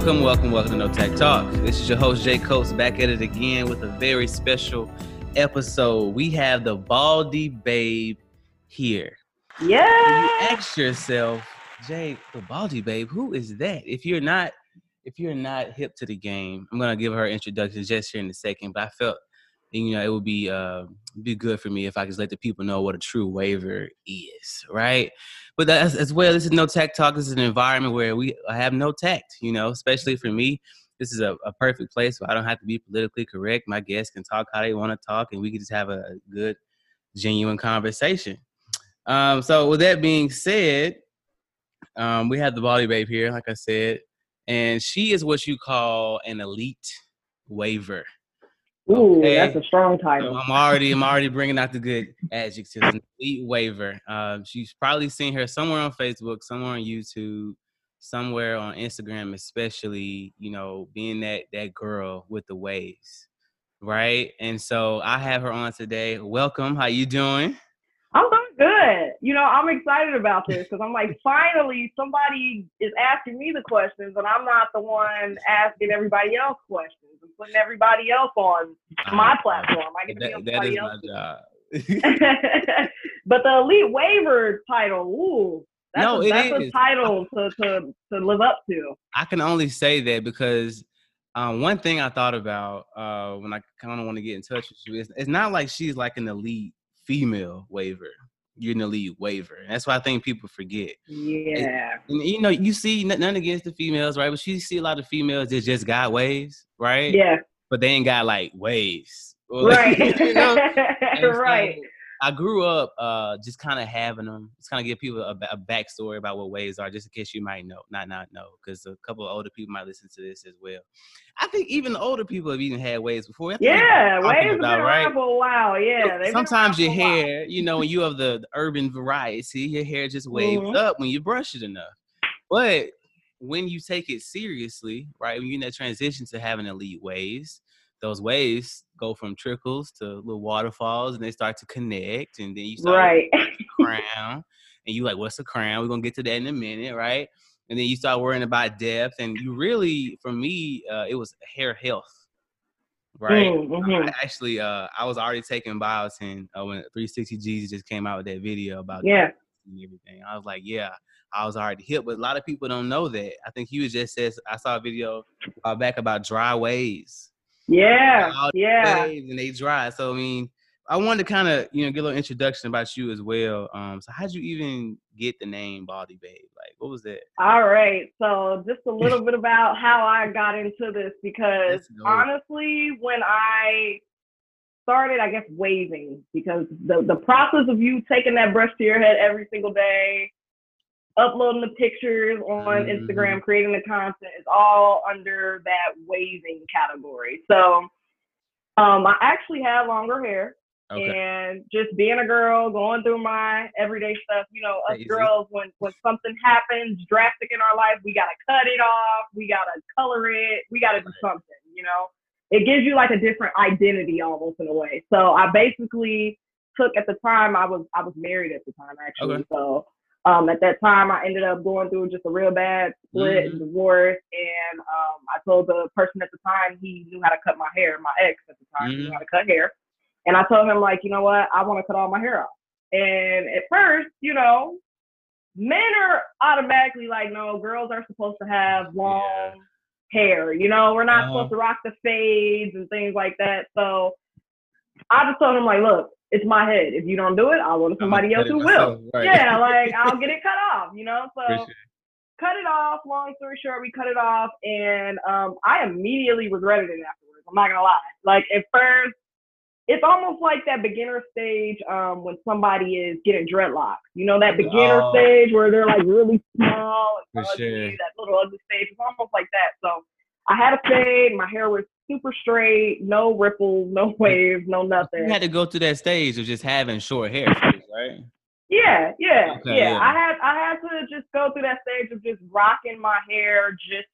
Welcome, welcome, welcome, to No Tech Talk. This is your host Jay Coates back at it again with a very special episode. We have the Baldie Babe here. Yeah. You ask yourself, Jay, the Baldie Babe, who is that? If you're not, if you're not hip to the game, I'm gonna give her introduction just here in a second. But I felt, you know, it would be uh, be good for me if I could let the people know what a true waver is, right? But as, as well, this is no tech talk. This is an environment where we have no tact, you know, especially for me. This is a, a perfect place where I don't have to be politically correct. My guests can talk how they want to talk, and we can just have a good, genuine conversation. Um, so, with that being said, um, we have the Baldie Babe here, like I said, and she is what you call an elite waver. Ooh, okay. that's a strong title. So I'm already, I'm already bringing out the good adjectives. An elite waver. Um, she's probably seen her somewhere on Facebook, somewhere on YouTube, somewhere on Instagram, especially. You know, being that that girl with the waves, right? And so I have her on today. Welcome. How you doing? I'm doing good. You know, I'm excited about this because I'm like, finally, somebody is asking me the questions, and I'm not the one asking everybody else questions and putting everybody else on my platform. I get to that, be on somebody but the elite waver title, ooh, that's, no, a, that's a title to, to to live up to. I can only say that because um, one thing I thought about uh, when I kind of want to get in touch with you is it's not like she's like an elite female waver. You're an elite waver. And that's why I think people forget. Yeah. And, and, you know, you see none against the females, right? But you see a lot of females that just got waves, right? Yeah. But they ain't got like waves. Right. you know? right. So, I grew up uh, just kind of having them. Just kind of give people a, a, backstory about what waves are, just in case you might know, not not know, because a couple of older people might listen to this as well. I think even older people have even had waves before. Yeah, waves about, been right? for a while. Yeah. Sometimes your hair, you know, when you have the, the urban variety, your hair just waves mm-hmm. up when you brush it enough. But when you take it seriously, right, when you're in that transition to having elite waves, those waves go from trickles to little waterfalls and they start to connect and then you start right. crown and you like what's a crown we're gonna get to that in a minute right and then you start worrying about depth and you really for me uh, it was hair health right mm-hmm. I actually uh, i was already taking biotin uh, when 360 Jeezy just came out with that video about yeah and everything i was like yeah I was already hit, but a lot of people don't know that. I think you just says I saw a video back about dry waves yeah, yeah. And they dry. So I mean, I wanted to kind of you know get a little introduction about you as well. Um, so how'd you even get the name Baldie Babe? Like, what was that? All right, so just a little bit about how I got into this because honestly, when I started, I guess waving because the the process of you taking that brush to your head every single day, uploading the pictures on mm-hmm. Instagram, creating the content is all under that waving category. So um, I actually had longer hair. Okay. And just being a girl, going through my everyday stuff, you know, us Easy. girls, when when something happens drastic in our life, we gotta cut it off, we gotta color it, we gotta do something, you know. It gives you like a different identity almost in a way. So I basically took at the time I was I was married at the time actually. Okay. So um, at that time, I ended up going through just a real bad split mm-hmm. and divorce. And um, I told the person at the time he knew how to cut my hair. My ex at the time mm-hmm. knew how to cut hair. And I told him, like, you know what? I want to cut all my hair off. And at first, you know, men are automatically like, no, girls are supposed to have long yeah. hair. You know, we're not uh-huh. supposed to rock the fades and things like that. So I just told him, like, look, it's my head. If you don't do it, I'll go to somebody else who will. Right. Yeah, like I'll get it cut off, you know? So cut it off. Long story short, we cut it off and um, I immediately regretted it afterwards. I'm not gonna lie. Like at first, it's almost like that beginner stage um, when somebody is getting dreadlocks. You know, that beginner oh. stage where they're like really small and ugly, sure. that little ugly stage. It's almost like that. So I had a fade. My hair was super straight, no ripples, no waves, no nothing. You had to go through that stage of just having short hair, right? Yeah, yeah, okay, yeah, yeah. I had I had to just go through that stage of just rocking my hair just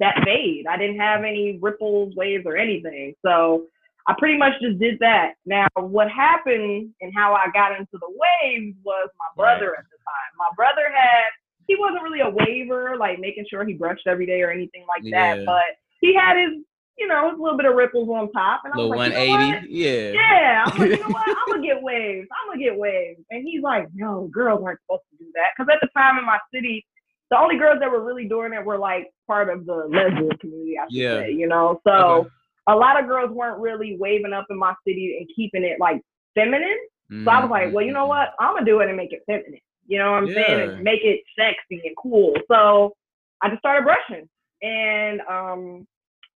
that fade. I didn't have any ripples, waves, or anything. So I pretty much just did that. Now, what happened and how I got into the waves was my brother right. at the time. My brother had he wasn't really a waver, like making sure he brushed every day or anything like yeah. that. But he had his, you know, a little bit of ripples on top. And I was like, 180, you know yeah. Yeah. I'm like, you know what? I'm gonna get waves. I'm gonna get waves. And he's like, no, girls aren't supposed to do that. Because at the time in my city, the only girls that were really doing it were like part of the lesbian community, I should yeah. say, you know. So okay. a lot of girls weren't really waving up in my city and keeping it like feminine. Mm-hmm. So I was like, well, you know what? I'm gonna do it and make it feminine. You know what I'm yeah. saying? And make it sexy and cool. So I just started brushing. And um,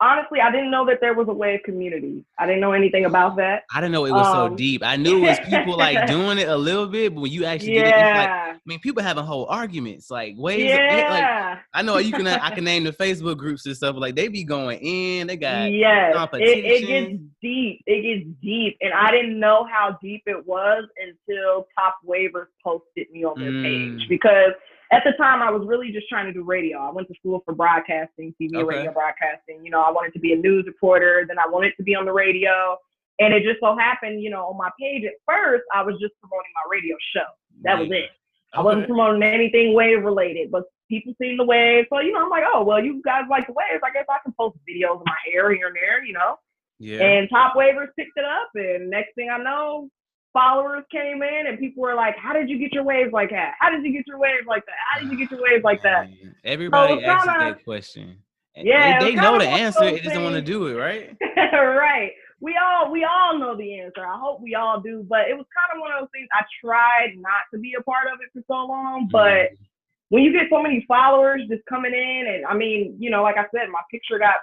honestly, I didn't know that there was a wave community. I didn't know anything about that. I didn't know it was um, so deep. I knew it was people like doing it a little bit, but when you actually yeah. get it, like, I mean, people having whole arguments like waves. Yeah. Like, I know you can. I can name the Facebook groups and stuff. Like they be going in. They got yes. It, it gets deep. It gets deep, and I didn't know how deep it was until Top Wavers posted me on their mm. page because at the time I was really just trying to do radio. I went to school for broadcasting, TV, okay. radio broadcasting. You know, I wanted to be a news reporter, then I wanted to be on the radio. And it just so happened, you know, on my page at first, I was just promoting my radio show. That was it. I wasn't promoting anything wave related, but people seen the wave. So, you know, I'm like, oh, well, you guys like the waves. I guess I can post videos of my hair here and there, you know. Yeah. And Top Wavers picked it up. And next thing I know, followers came in and people were like, How did you get your waves like that? How did you get your waves like that? How did you get your waves like that? Everybody so asks that question. yeah, they, they know the answer, they just don't want to do it, right? right. We all we all know the answer. I hope we all do. But it was kind of one of those things I tried not to be a part of it for so long. But mm-hmm. when you get so many followers just coming in and I mean, you know, like I said, my picture got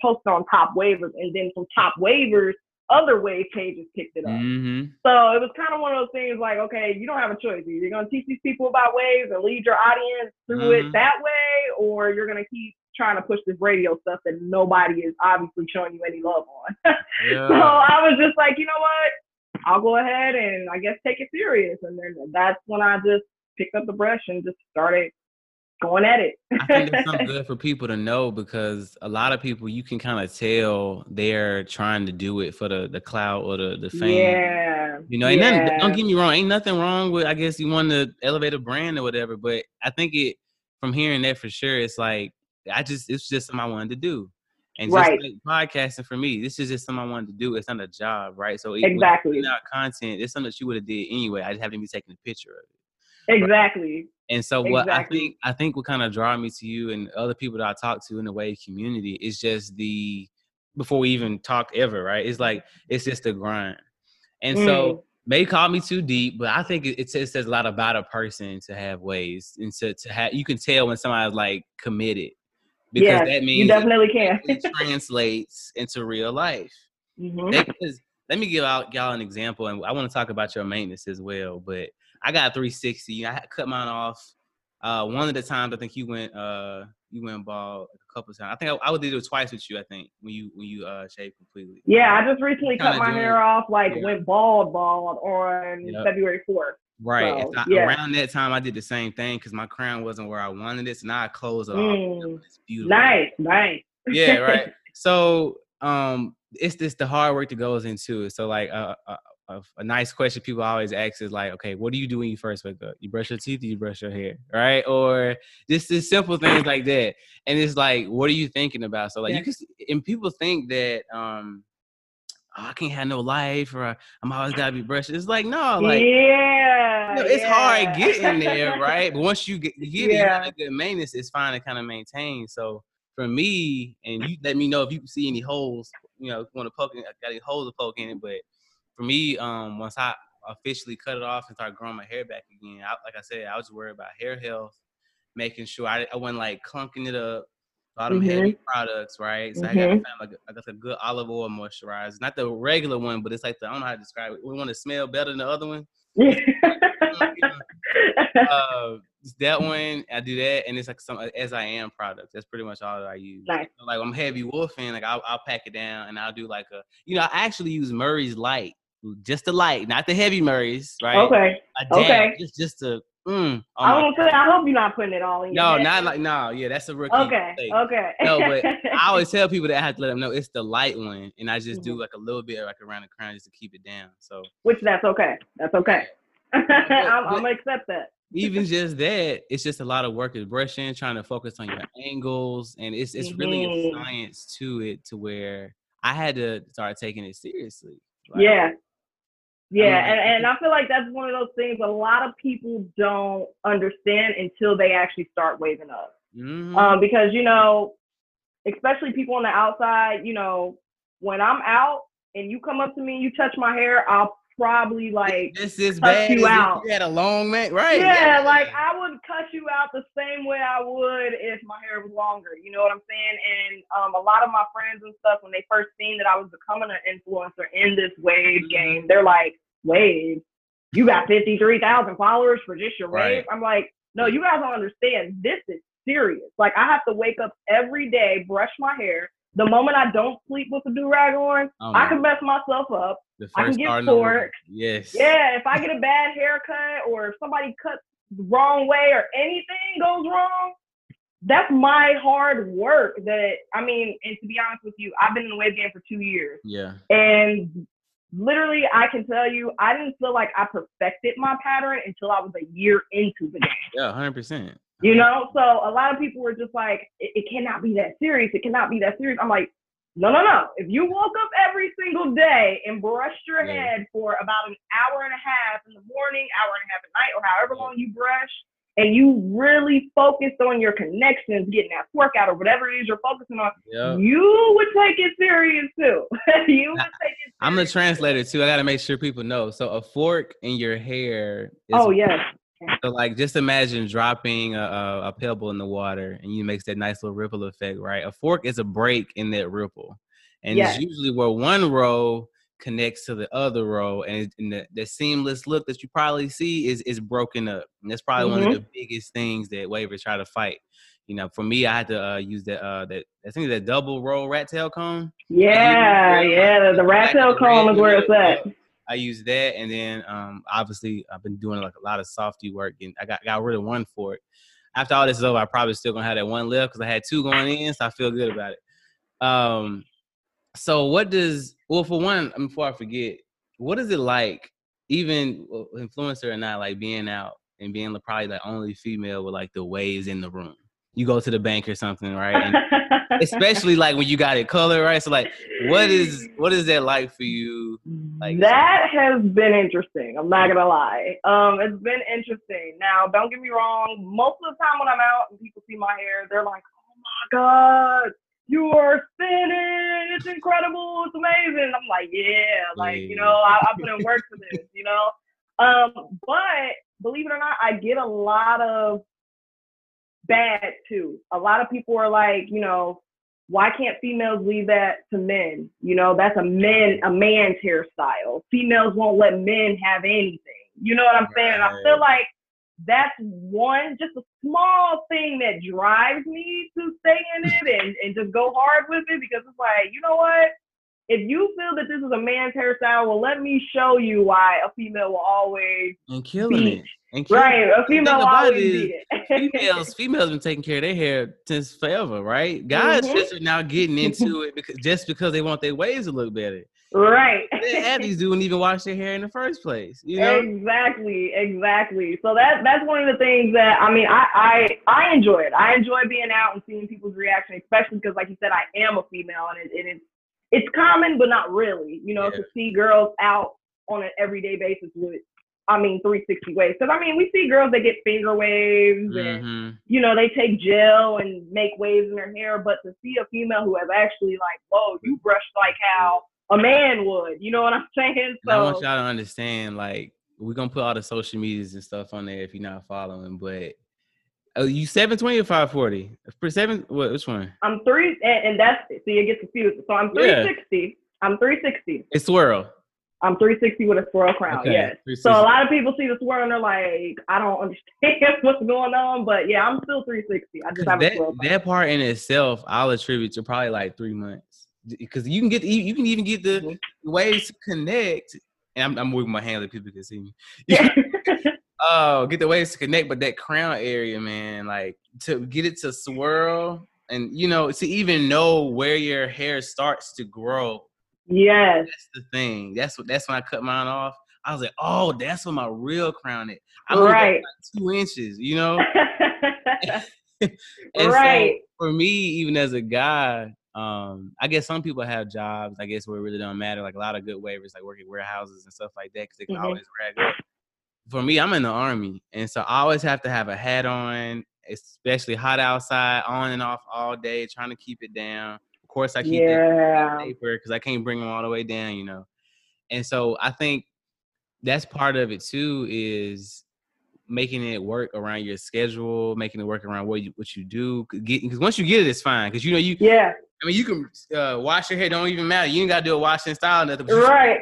posted on top wavers and then from top wavers other wave pages picked it up. Mm-hmm. So it was kind of one of those things like, okay, you don't have a choice. Either you're going to teach these people about waves and lead your audience through mm-hmm. it that way, or you're going to keep trying to push this radio stuff that nobody is obviously showing you any love on. yeah. So I was just like, you know what? I'll go ahead and I guess take it serious. And then that's when I just picked up the brush and just started going at it. I think it's something good for people to know because a lot of people you can kind of tell they're trying to do it for the the cloud or the the fame. Yeah. You know, ain't yeah. nothing, don't get me wrong, ain't nothing wrong with I guess you want to elevate a brand or whatever, but I think it from hearing that for sure, it's like I just it's just something I wanted to do. And just right. like podcasting for me, this is just something I wanted to do. It's not a job, right? So exactly, not content. It's something that you would have did anyway. I just have to be taking a picture of it. Exactly. And so what exactly. I think I think what kind of draw me to you and other people that I talk to in the wave community is just the before we even talk ever, right? It's like it's just the grind. And mm. so may call me too deep, but I think it, it, says a lot about a person to have ways and to, to have you can tell when somebody's like committed because yeah, that means you definitely can. it translates into real life. Mm-hmm. Let me give out y'all an example, and I want to talk about your maintenance as well. But I got 360. I cut mine off. Uh, one of the times I think you went uh you went bald a couple times. I think I, I did it twice with you. I think when you when you uh shaved completely. Yeah, I just recently cut my hair it. off. Like yeah. went bald bald on yep. February 4th. Right. So, I, yeah. Around that time, I did the same thing because my crown wasn't where I wanted it. So now I closed it mm. off. It's beautiful. Nice, nice. Yeah, right. so um, it's this the hard work that goes into it. So like uh, uh a, a, nice question people always ask is like, okay, what do you do when you first wake up? You brush your teeth, or you brush your hair, right? Or just the simple things like that. And it's like, what are you thinking about? So like, yeah. you can, and people think that, um, oh, I can't have no life, or I'm always gotta be brushing. It's like, no, like, yeah, you know, it's yeah. hard getting there, right? But once you get, you get yeah. it, good maintenance, it's fine to kind of maintain. So for me, and you let me know if you see any holes, you know, want to poke, in, got any holes to poke in it, but for me, um, once I officially cut it off and start growing my hair back again, I, like I said, I was worried about hair health, making sure I, I wasn't like clunking it up, a lot of mm-hmm. heavy products, right? So mm-hmm. I got to find like a, I got a good olive oil moisturizer, not the regular one, but it's like the I don't know how to describe it. We want to smell better than the other one. uh, that one, I do that, and it's like some as I am product. That's pretty much all that I use. Nice. like I'm heavy wolfing, like I'll, I'll pack it down and I'll do like a, you know, I actually use Murray's Light just the light, not the heavy Murrays, right? Okay. okay. Just just a mm, oh I won't say, I hope you're not putting it all in. No, not like no. Yeah, that's a rookie. Okay. Mistake. Okay. no, but I always tell people that I have to let them know it's the light one, and I just mm-hmm. do like a little bit like around the crown just to keep it down. So. Which that's okay. That's okay. I'm, I'm, gonna accept that. even just that, it's just a lot of work is brushing, trying to focus on your angles, and it's it's mm-hmm. really a mm-hmm. science to it to where I had to start taking it seriously. Like, yeah. Yeah, and, and I feel like that's one of those things a lot of people don't understand until they actually start waving up. Mm-hmm. Um, because you know, especially people on the outside, you know, when I'm out and you come up to me and you touch my hair, I'll probably like this is bad. You out. You had a long man, right? Yeah, yeah, like I would cut you out the same way I would if my hair was longer. You know what I'm saying? And um, a lot of my friends and stuff, when they first seen that I was becoming an influencer in this wave mm-hmm. game, they're like, "Wave, you got fifty three thousand followers for just your right. wave?" I'm like, "No, you guys don't understand. This is serious. Like I have to wake up every day, brush my hair." The moment I don't sleep with a do rag on, oh, I can mess myself up. I can get pork. Yes. Yeah, if I get a bad haircut or if somebody cuts the wrong way or anything goes wrong, that's my hard work. That I mean, and to be honest with you, I've been in the wave game for two years. Yeah. And literally, I can tell you, I didn't feel like I perfected my pattern until I was a year into the game. Yeah, hundred percent. You know, so a lot of people were just like, it, it, cannot be that serious. It cannot be that serious. I'm like, no, no, no. If you woke up every single day and brushed your yeah. head for about an hour and a half in the morning, hour and a half at night, or however long you brush, and you really focused on your connections, getting that workout or whatever it is you're focusing on, yep. you would take it serious too. you would take it. Serious. I'm the translator too. I got to make sure people know. So a fork in your hair. oh yes. So like, just imagine dropping a, a, pebble in the water, and you makes that nice little ripple effect, right? A fork is a break in that ripple, and yes. it's usually where one row connects to the other row, and, and the, the, seamless look that you probably see is is broken up. And that's probably mm-hmm. one of mm-hmm. the biggest things that wavers try to fight. You know, for me, I had to uh, use that uh, that I think that double row rat tail comb. Yeah, yeah, the, the rat tail comb is where it's at. I use that, and then um, obviously I've been doing like a lot of softy work, and I got got rid of one for it. After all this is over, I probably still gonna have that one left because I had two going in, so I feel good about it. Um, so what does well for one before I forget, what is it like, even influencer or not, like being out and being probably the only female with like the waves in the room? You go to the bank or something, right? And especially like when you got it colored, right? So like, what is what is that like for you? Like that has been interesting. I'm not gonna lie. Um, it's been interesting. Now, don't get me wrong. Most of the time when I'm out and people see my hair, they're like, "Oh my god, you are spinning! It's incredible! It's amazing!" I'm like, "Yeah, like you know, I, I put in work for this, you know." Um, but believe it or not, I get a lot of bad too. A lot of people are like, you know, why can't females leave that to men? You know, that's a men a man's hairstyle. Females won't let men have anything. You know what I'm saying? And I feel like that's one just a small thing that drives me to stay in it and, and just go hard with it because it's like, you know what? If you feel that this is a man's hairstyle, well, let me show you why a female will always and killing it. And right, a female always females, females been taking care of their hair since forever, right? Guys mm-hmm. just are now getting into it because just because they want their waves to look better. Right. Abby's doing even wash their hair in the first place. You know? Exactly, exactly. So that that's one of the things that I mean I I I enjoy it. I enjoy being out and seeing people's reaction, especially because like you said, I am a female and it, it is it's common but not really, you know, yeah. to see girls out on an everyday basis with I mean, 360 waves. Because I mean, we see girls that get finger waves and mm-hmm. you know they take gel and make waves in their hair, but to see a female who has actually like, whoa, you brush like how a man would. You know what I'm saying? So I want y'all to understand, like, we're gonna put all the social medias and stuff on there if you're not following, but. Oh, you 720 or 540? For seven, what? Which one? I'm three, and, and that's so you get confused. So I'm 360. Yeah. I'm 360. It's swirl. I'm 360 with a swirl crown. Okay. Yes. So a lot of people see the swirl and they're like, I don't understand what's going on, but yeah, I'm still 360. I just have that, a swirl. Crown. That part in itself, I'll attribute to probably like three months because you can get you can even get the mm-hmm. ways to connect. And I'm, I'm moving my hand so people can see me. Yeah. oh, get the ways to connect, but that crown area, man, like to get it to swirl and you know to even know where your hair starts to grow Yes. That's the thing. That's what that's when I cut mine off. I was like, oh, that's what my real crown is. I right. Like two inches, you know. right. So for me, even as a guy, um, I guess some people have jobs. I guess where it really don't matter. Like a lot of good wavers, like working warehouses and stuff like that, because they can mm-hmm. always rag up. For me, I'm in the army, and so I always have to have a hat on, especially hot outside, on and off all day, trying to keep it down. Of course, I keep yeah. paper because I can't bring them all the way down, you know. And so I think that's part of it too is making it work around your schedule, making it work around what you what you do. Because once you get it, it's fine. Because you know you. Yeah. I mean, you can uh, wash your hair. Don't even matter. You ain't got to do a washing style nothing. right.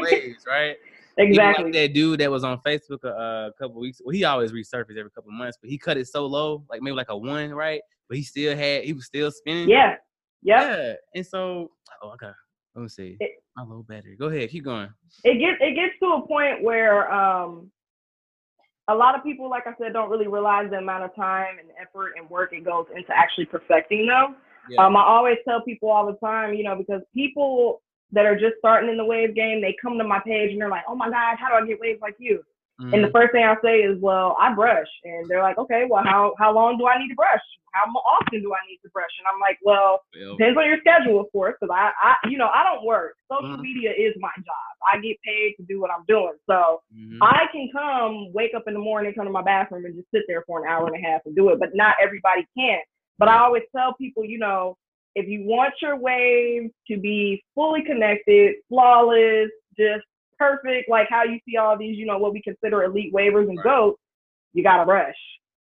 waves, right. Exactly. Like that dude that was on Facebook a, a couple weeks. Well, he always resurfaces every couple months, but he cut it so low, like maybe like a one, right? But he still had. He was still spinning. Yeah. Yep. Yeah. And so, oh, okay. Let me see. It, My low battery. Go ahead. Keep going. It gets it gets to a point where um a lot of people, like I said, don't really realize the amount of time and effort and work it goes into actually perfecting them. Yeah. Um, I always tell people all the time, you know, because people that are just starting in the wave game, they come to my page and they're like, "Oh my gosh, how do I get waves like you?" Mm-hmm. And the mm-hmm. first thing I say is, "Well, I brush," and they're like, "Okay, well, how how long do I need to brush? How often do I need to brush?" And I'm like, "Well, depends on your schedule, of course, because I, I, you know, I don't work. Social mm-hmm. media is my job. I get paid to do what I'm doing, so mm-hmm. I can come, wake up in the morning, come to my bathroom, and just sit there for an hour and a half and do it. But not everybody can. But I always tell people, you know, if you want your wave to be fully connected, flawless, just perfect, like how you see all these, you know, what we consider elite wavers and goats, you gotta brush.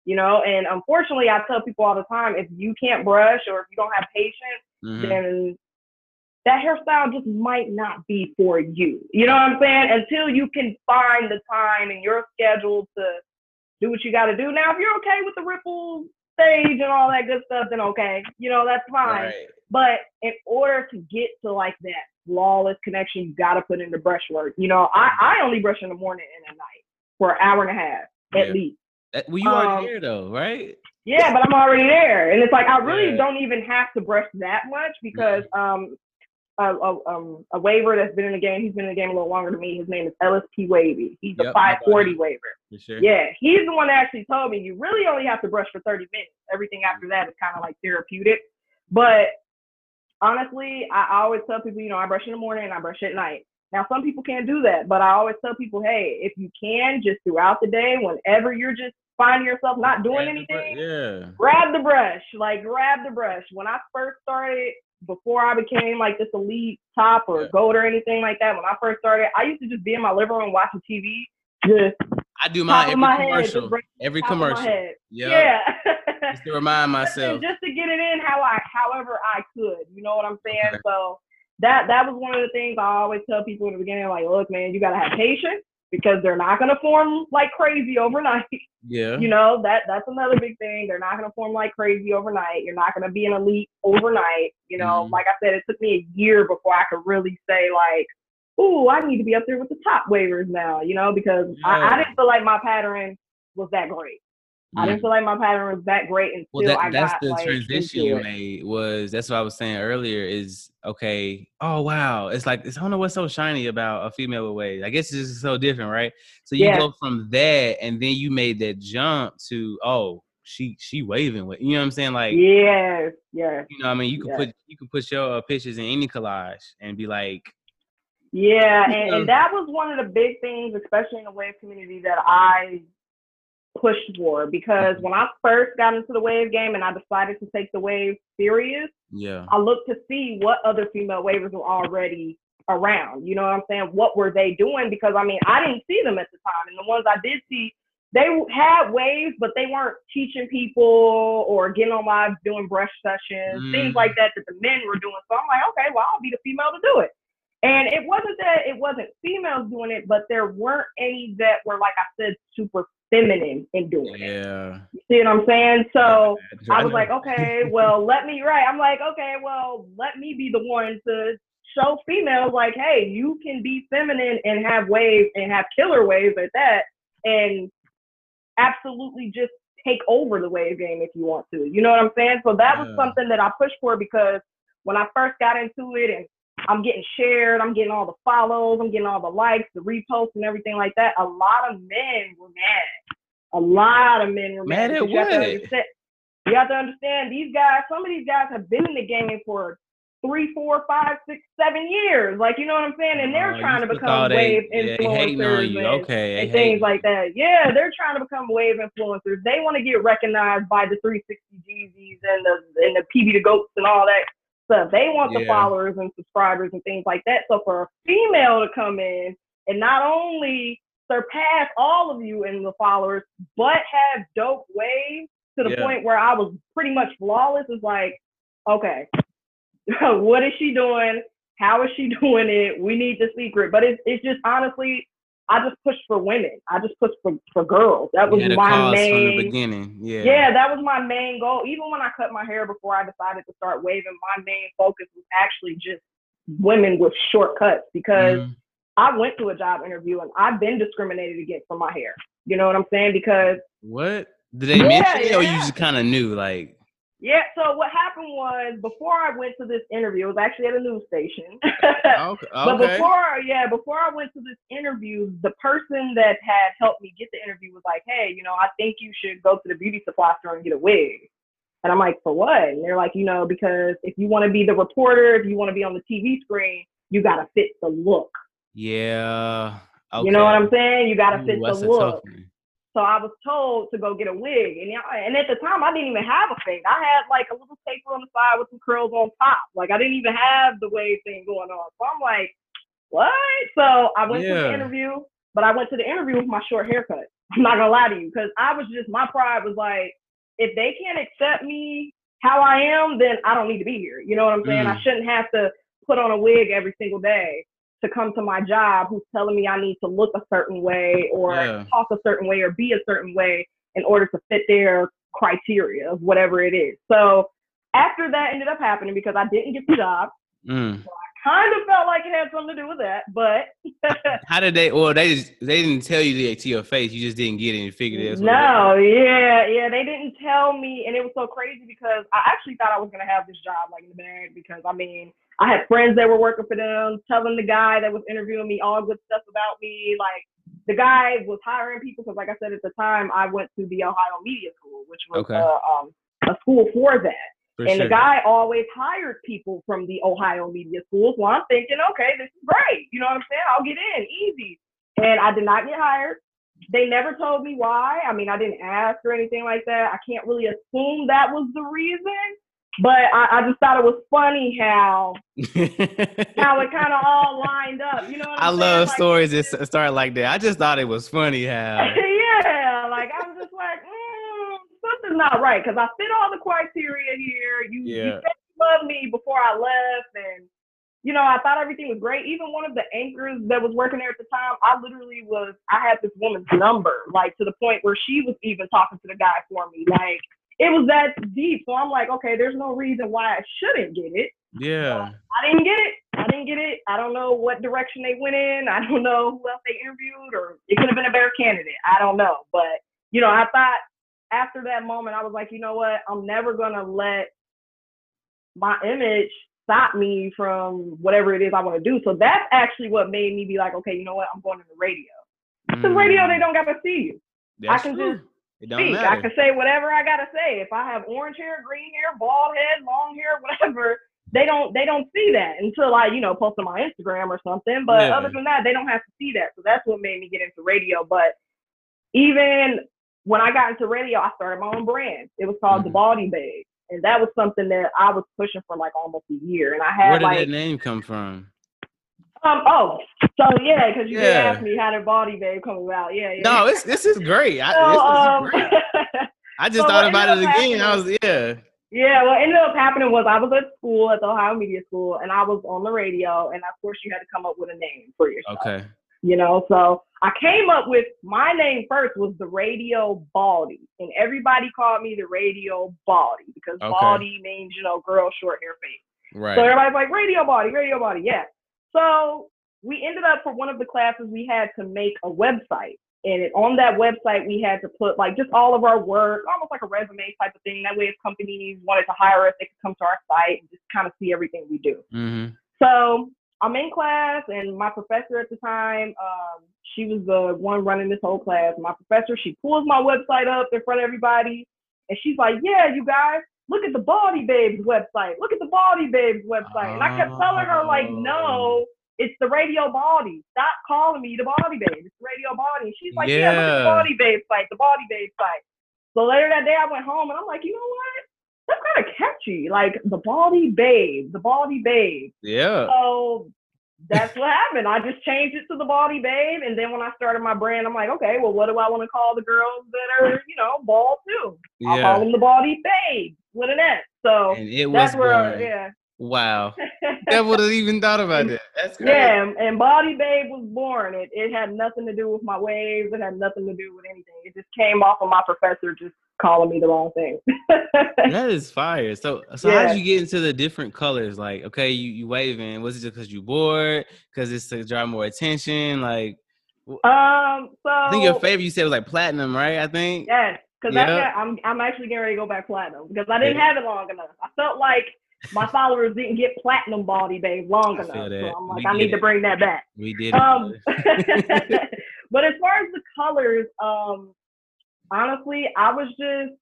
You know, and unfortunately I tell people all the time, if you can't brush or if you don't have patience, mm-hmm. then that hairstyle just might not be for you. You know what I'm saying? Until you can find the time in your schedule to do what you gotta do. Now if you're okay with the ripples stage and all that good stuff, then okay, you know, that's fine. Right. But in order to get to like that flawless connection, you gotta put in the brush work. You know, I, mm-hmm. I only brush in the morning and at night for an hour and a half at least. That, well, you um, already there though, right? Yeah, but I'm already there, and it's like I really yeah. don't even have to brush that much because um a, a, um, a waver that's been in the game. He's been in the game a little longer than me. His name is LSP Wavy. He's yep, a 540 waver. Sure. Yeah, he's the one that actually told me you really only have to brush for 30 minutes. Everything after that is kind of like therapeutic. But honestly, I always tell people, you know, I brush in the morning and I brush at night. Now, some people can't do that, but I always tell people, hey, if you can, just throughout the day, whenever you're just finding yourself not doing anything, yeah. grab the brush. Like, grab the brush. When I first started before I became like this elite top or yeah. gold or anything like that, when I first started, I used to just be in my living room watching TV, just I do my every my commercial, head, every commercial. Yep. Yeah, just to remind myself, just to get it in how I, however I could. You know what I'm saying? Okay. So that that was one of the things I always tell people in the beginning, like, look, man, you gotta have patience because they're not gonna form like crazy overnight. Yeah. You know, that that's another big thing. They're not gonna form like crazy overnight. You're not gonna be an elite overnight. You know, mm-hmm. like I said, it took me a year before I could really say like, ooh, I need to be up there with the top wavers now, you know, because yeah. I, I didn't feel like my pattern was that great. I didn't feel like my pattern was that great until well, that, I that's got the like, transition you made was that's what I was saying earlier is okay. Oh wow, it's like it's, I don't know what's so shiny about a female with waves. I guess it's just so different, right? So you yeah. go from that, and then you made that jump to oh she she waving with you know what I'm saying like yes yes you know I mean you can yes. put you can put your uh, pictures in any collage and be like yeah and, and that was one of the big things especially in the wave community that I pushed for because when I first got into the wave game and I decided to take the wave serious, yeah, I looked to see what other female wavers were already around. You know what I'm saying? What were they doing? Because I mean, I didn't see them at the time, and the ones I did see, they had waves, but they weren't teaching people or getting on live doing brush sessions, mm. things like that that the men were doing. So I'm like, okay, well, I'll be the female to do it. And it wasn't that it wasn't females doing it, but there weren't any that were, like I said, super feminine in doing yeah. it. Yeah. You see what I'm saying? So I was like, okay, well, let me, right. I'm like, okay, well, let me be the one to show females, like, hey, you can be feminine and have waves and have killer waves at that. And absolutely just take over the wave game if you want to. You know what I'm saying? So that was yeah. something that I pushed for because when I first got into it and I'm getting shared, I'm getting all the follows, I'm getting all the likes, the reposts, and everything like that. A lot of men were mad. A lot of men were mad. mad at what? You have to understand these guys. Some of these guys have been in the game for three, four, five, six, seven years. Like you know what I'm saying? And they're uh, trying to become wave they, influencers yeah, and, okay, and things like that. Yeah, they're trying to become wave influencers. They want to get recognized by the 360 Jeezys and the and the PB the goats and all that stuff. They want yeah. the followers and subscribers and things like that. So for a female to come in and not only surpass all of you in the followers, but have dope waves to the yeah. point where I was pretty much flawless is like, okay, what is she doing? How is she doing it? We need the secret. But it's it's just honestly, I just pushed for women. I just pushed for, for girls. That was my main from the beginning. Yeah. Yeah, that was my main goal. Even when I cut my hair before I decided to start waving, my main focus was actually just women with short cuts because mm. I went to a job interview and I've been discriminated against for my hair. You know what I'm saying? Because what did they yeah, mention it, or you just kind of knew like? Yeah, so what happened was before I went to this interview, it was actually at a news station. okay. But before, yeah, before I went to this interview, the person that had helped me get the interview was like, "Hey, you know, I think you should go to the beauty supply store and get a wig." And I'm like, "For what?" And they're like, "You know, because if you want to be the reporter, if you want to be on the TV screen, you got to fit the look." Yeah. Okay. You know what I'm saying? You got to fit the look. So I was told to go get a wig, and and at the time I didn't even have a fade. I had like a little taper on the side with some curls on top. Like I didn't even have the wave thing going on. So I'm like, what? So I went yeah. to the interview, but I went to the interview with my short haircut. I'm not gonna lie to you, because I was just my pride was like, if they can't accept me how I am, then I don't need to be here. You know what I'm saying? Mm. I shouldn't have to put on a wig every single day to come to my job who's telling me I need to look a certain way or yeah. talk a certain way or be a certain way in order to fit their criteria of whatever it is. So after that ended up happening because I didn't get the job. Mm. So I kind of felt like it had something to do with that, but how did they? Well, they just they didn't tell you to your face. You just didn't get it and figured it. No, yeah, yeah, they didn't tell me, and it was so crazy because I actually thought I was gonna have this job like in the bag because I mean I had friends that were working for them, telling the guy that was interviewing me all good stuff about me. Like the guy was hiring people because, like I said at the time, I went to the Ohio Media School, which was okay. uh, um, a school for that. For and sure. the guy always hired people from the Ohio Media School. So I'm thinking, okay, this is great. You know what I'm saying? I'll get in easy. And I did not get hired. They never told me why. I mean, I didn't ask or anything like that. I can't really assume that was the reason. But I, I, just thought it was funny how how it kind of all lined up. You know I saying? love like, stories that start like that. I just thought it was funny how. yeah, like I'm just like mm, something's not right because I fit all the criteria here. You, yeah. you said you loved me before I left, and you know I thought everything was great. Even one of the anchors that was working there at the time, I literally was I had this woman's number, like to the point where she was even talking to the guy for me, like it was that deep. So I'm like, okay, there's no reason why I shouldn't get it. Yeah. I didn't get it. I didn't get it. I don't know what direction they went in. I don't know who else they interviewed, or it could have been a better candidate. I don't know. But, you know, I thought after that moment, I was like, you know what? I'm never going to let my image stop me from whatever it is I want to do. So that's actually what made me be like, okay, you know what? I'm going to the radio. Because mm. radio, they don't got to see you. That's I can true. just it don't speak. Matter. I can say whatever I gotta say. If I have orange hair, green hair, bald head, long hair, whatever, they don't they don't see that until I, you know, post on my Instagram or something. But yeah. other than that, they don't have to see that. So that's what made me get into radio. But even when I got into radio, I started my own brand. It was called mm-hmm. the Baldy Bag, And that was something that I was pushing for like almost a year. And I had Where did like, that name come from? Um. Oh, so yeah, because you yeah. asked me how did Baldie Babe come about. Yeah. yeah. No, it's this is great. I, so, um, great. I just so thought about it again. I was yeah. Yeah, what ended up happening was I was at school at the Ohio Media School, and I was on the radio, and of course you had to come up with a name for yourself. Okay. You know, so I came up with my name first was the Radio Baldy, and everybody called me the Radio Baldy because okay. Baldy means you know girl short hair face. Right. So everybody's like Radio Baldy, Radio Baldy, yeah. So we ended up for one of the classes, we had to make a website. And it, on that website, we had to put like just all of our work, almost like a resume type of thing. That way, if companies wanted to hire us, they could come to our site and just kind of see everything we do. Mm-hmm. So I'm in class, and my professor at the time, um, she was the one running this whole class. My professor, she pulls my website up in front of everybody, and she's like, "Yeah, you guys, look at the Baldie Babes website. Look at the Baldie Babes website." And I kept telling her, like, oh. "No, it's the Radio Baldy. Stop calling me the Baldie Babe. It's Radio Baldy." And she's like, "Yeah, yeah look at the Baldie Babe site, the Baldie Babe site." So later that day, I went home, and I'm like, you know what? that's kind of catchy. Like the Baldie Babe, the Baldie Babe. Yeah. So that's what happened. I just changed it to the Baldie Babe, and then when I started my brand, I'm like, okay, well, what do I want to call the girls that are, you know, bald too? I'll call them the Baldie Babe with an S. So and it that's where, yeah. Wow. Never have even thought about that. That's great. Yeah, and Baldie Babe was born. It it had nothing to do with my waves. It had nothing to do with anything. It just came off of my professor just calling me the wrong thing. that is fire. So so yeah. how did you get into the different colors? Like, okay, you, you waving. Was it just because you bored? Because it's to draw more attention? Like um so I think your favorite you said was like platinum, right? I think. Yes. Because yep. I'm I'm actually getting ready to go back platinum because I didn't yeah. have it long enough. I felt like my followers didn't get platinum Baldie Babe long enough. So I'm like, we I need to bring that back. We did. Um, but as far as the colors, um, honestly, I was just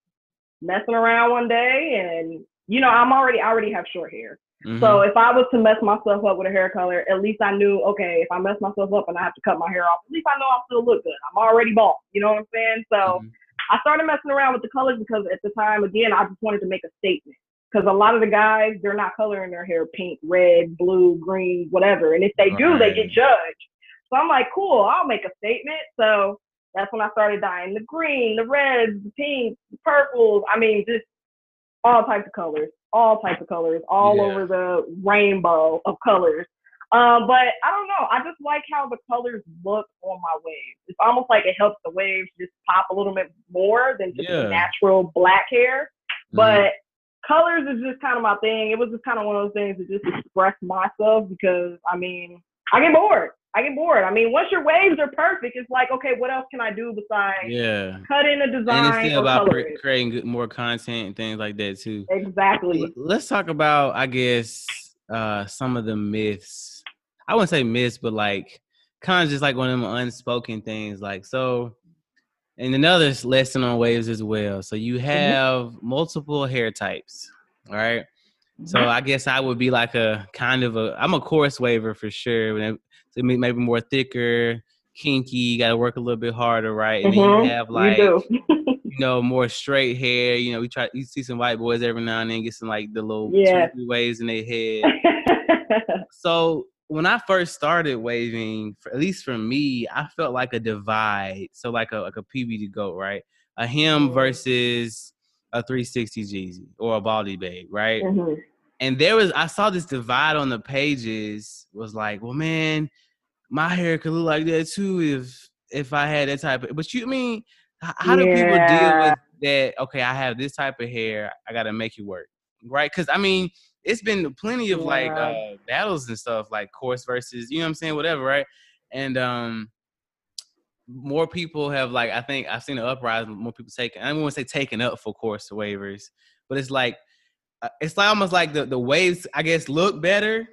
messing around one day, and you know, I'm already I already have short hair. Mm-hmm. So if I was to mess myself up with a hair color, at least I knew, okay, if I mess myself up and I have to cut my hair off, at least I know I'll still look good. I'm already bald. You know what I'm saying? So mm-hmm. I started messing around with the colors because at the time, again, I just wanted to make a statement because a lot of the guys they're not coloring their hair pink, red, blue, green, whatever. And if they do, they get judged. So I'm like, cool, I'll make a statement. So that's when I started dyeing the green, the reds, the pinks, the purples. I mean, just all types of colors, all types of colors, all yeah. over the rainbow of colors. Um, but I don't know. I just like how the colors look on my waves. It's almost like it helps the waves just pop a little bit more than just yeah. natural black hair. Mm-hmm. But colors is just kind of my thing. It was just kind of one of those things to just express myself because I mean, I get bored. I get bored. I mean, once your waves are perfect, it's like, okay, what else can I do besides yeah cut in a design? And it's about pre- creating more content and things like that too. Exactly. Let's talk about, I guess, uh, some of the myths. I wouldn't say myths, but like kind of just like one of them unspoken things. Like so, and another lesson on waves as well. So you mm-hmm. have mm-hmm. multiple hair types, all right? So mm-hmm. I guess I would be like a kind of a I'm a coarse waver for sure. So maybe more thicker, kinky. You got to work a little bit harder, right? And mm-hmm. then you mm-hmm. have like you, you, know more straight hair. You know, we try you see some white boys every now and then get some like the little yeah. waves in their head. so when I first started waving, for, at least for me, I felt like a divide. So like a like a PB to go, right? A him mm-hmm. versus a 360 Jeezy or a Baldie Babe, right? Mm-hmm. And there was I saw this divide on the pages. Was like, well, man, my hair could look like that too if if I had that type of. But you I mean, how do people deal with that? Okay, I have this type of hair. I got to make it work, right? Because I mean it's been plenty of like uh, battles and stuff, like coarse versus, you know what I'm saying, whatever, right? And um, more people have like I think I've seen an uprising. More people taking. I don't want to say taking up for coarse wavers, but it's like uh, it's like almost like the the waves I guess look better,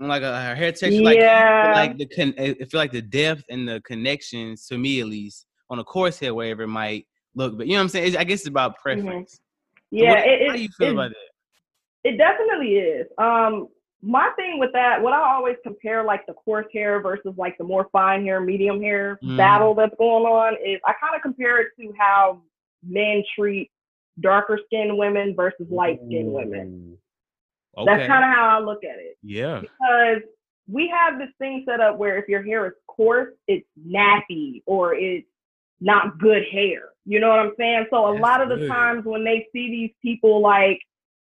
like a, a hair texture. Yeah. Like like the con- I feel like the depth and the connections to me at least on a coarse hair waver might look, but you know what I'm saying. It's, I guess it's about mm-hmm. preference. Mm-hmm. Yeah. what, it, how do you feel about that? It definitely is. Um, my thing with that, what I always compare like the coarse hair versus like the more fine hair, medium hair mm. battle that's going on is I kind of compare it to how men treat darker skinned women versus light skinned women. Okay. That's kind of how I look at it. Yeah. Because we have this thing set up where if your hair is coarse, it's nappy or it's not good hair. You know what I'm saying? So a That's lot of the good. times when they see these people like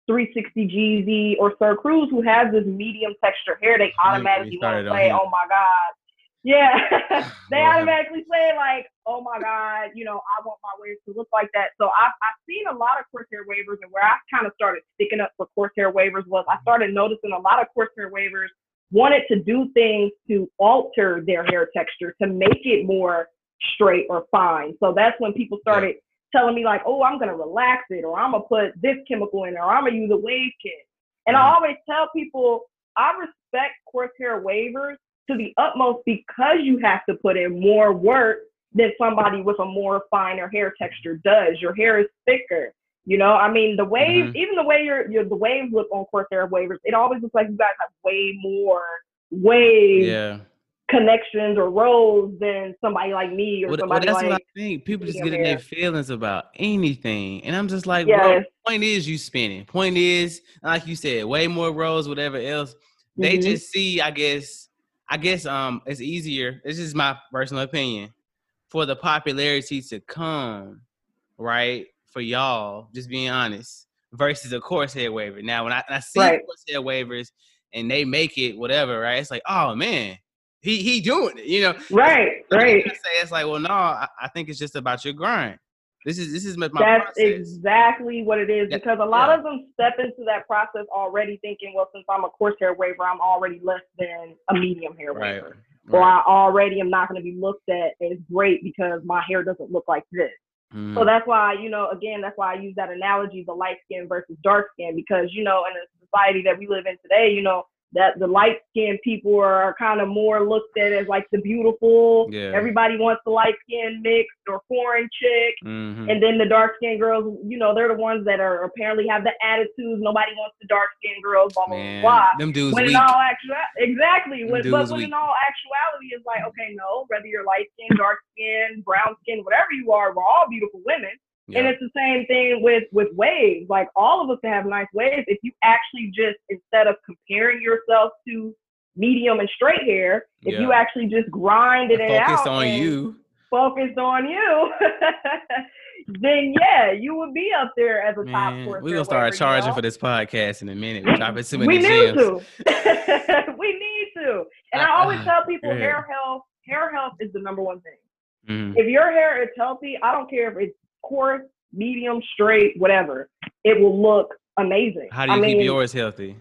360 Jeezy or Sir Cruz who has this medium texture hair, they automatically want to say, "Oh my God." Yeah, they automatically say like, "Oh my God," you know, I want my waves to look like that. So I've I've seen a lot of coarse hair wavers, and where I kind of started sticking up for coarse hair wavers was I started noticing a lot of coarse hair wavers wanted to do things to alter their hair texture to make it more straight or fine. So that's when people started telling me like, oh, I'm gonna relax it, or I'm gonna put this chemical in, or I'm gonna use a wave kit. And I mm-hmm. always tell people I respect coarse hair wavers to the utmost because you have to put in more work than somebody with a more finer hair texture does. Your hair is thicker. You know, I mean, the waves, mm-hmm. even the way your, your the waves look on coarse hair wavers, it always looks like you guys have way more waves yeah. Connections or roles than somebody like me or well, somebody well, that's like. What I think people just get in their feelings about anything, and I'm just like, yes. bro. Point is, you spinning. Point is, like you said, way more roles, whatever else. They mm-hmm. just see, I guess, I guess, um, it's easier. This is my personal opinion for the popularity to come, right? For y'all, just being honest, versus a coarse hair waver. Now, when I, I see right. hair wavers and they make it whatever, right? It's like, oh man, he he doing it, you know? Right, right. Say it's like, well, no, I, I, think it's just about your grind. This is this is my That's process. exactly what it is because a lot yeah. of them step into that process already thinking, well, since I'm a coarse hair waver, I'm already less than a medium hair right. waver. Right. Or I already am not going to be looked at as great because my hair doesn't look like this. Mm. So that's why, you know, again, that's why I use that analogy, the light skin versus dark skin, because, you know, in the society that we live in today, you know, that the light skinned people are kind of more looked at as like the beautiful. Yeah. Everybody wants the light skin mixed or foreign chick. Mm-hmm. And then the dark skinned girls, you know, they're the ones that are apparently have the attitudes. Nobody wants the dark skinned girls, blah, blah, blah. Them dudes when weak. in all actuality, exactly. When, but when weak. in all actuality, it's like, okay, no, whether you're light skin, dark skin, brown skin, whatever you are, we're all beautiful women. Yeah. And it's the same thing with with waves. Like all of us can have nice waves. If you actually just instead of comparing yourself to medium and straight hair, if yeah. you actually just grind it out, focus on you, focus on you, then yeah, you would be up there as a Man, top four. We're gonna start charging know? for this podcast in a minute. We're dropping too many we need to. we need to. And uh, I always uh, tell people yeah. hair health, hair health is the number one thing. Mm. If your hair is healthy, I don't care if it's coarse, medium, straight, whatever. It will look amazing. How do you I keep mean, yours healthy?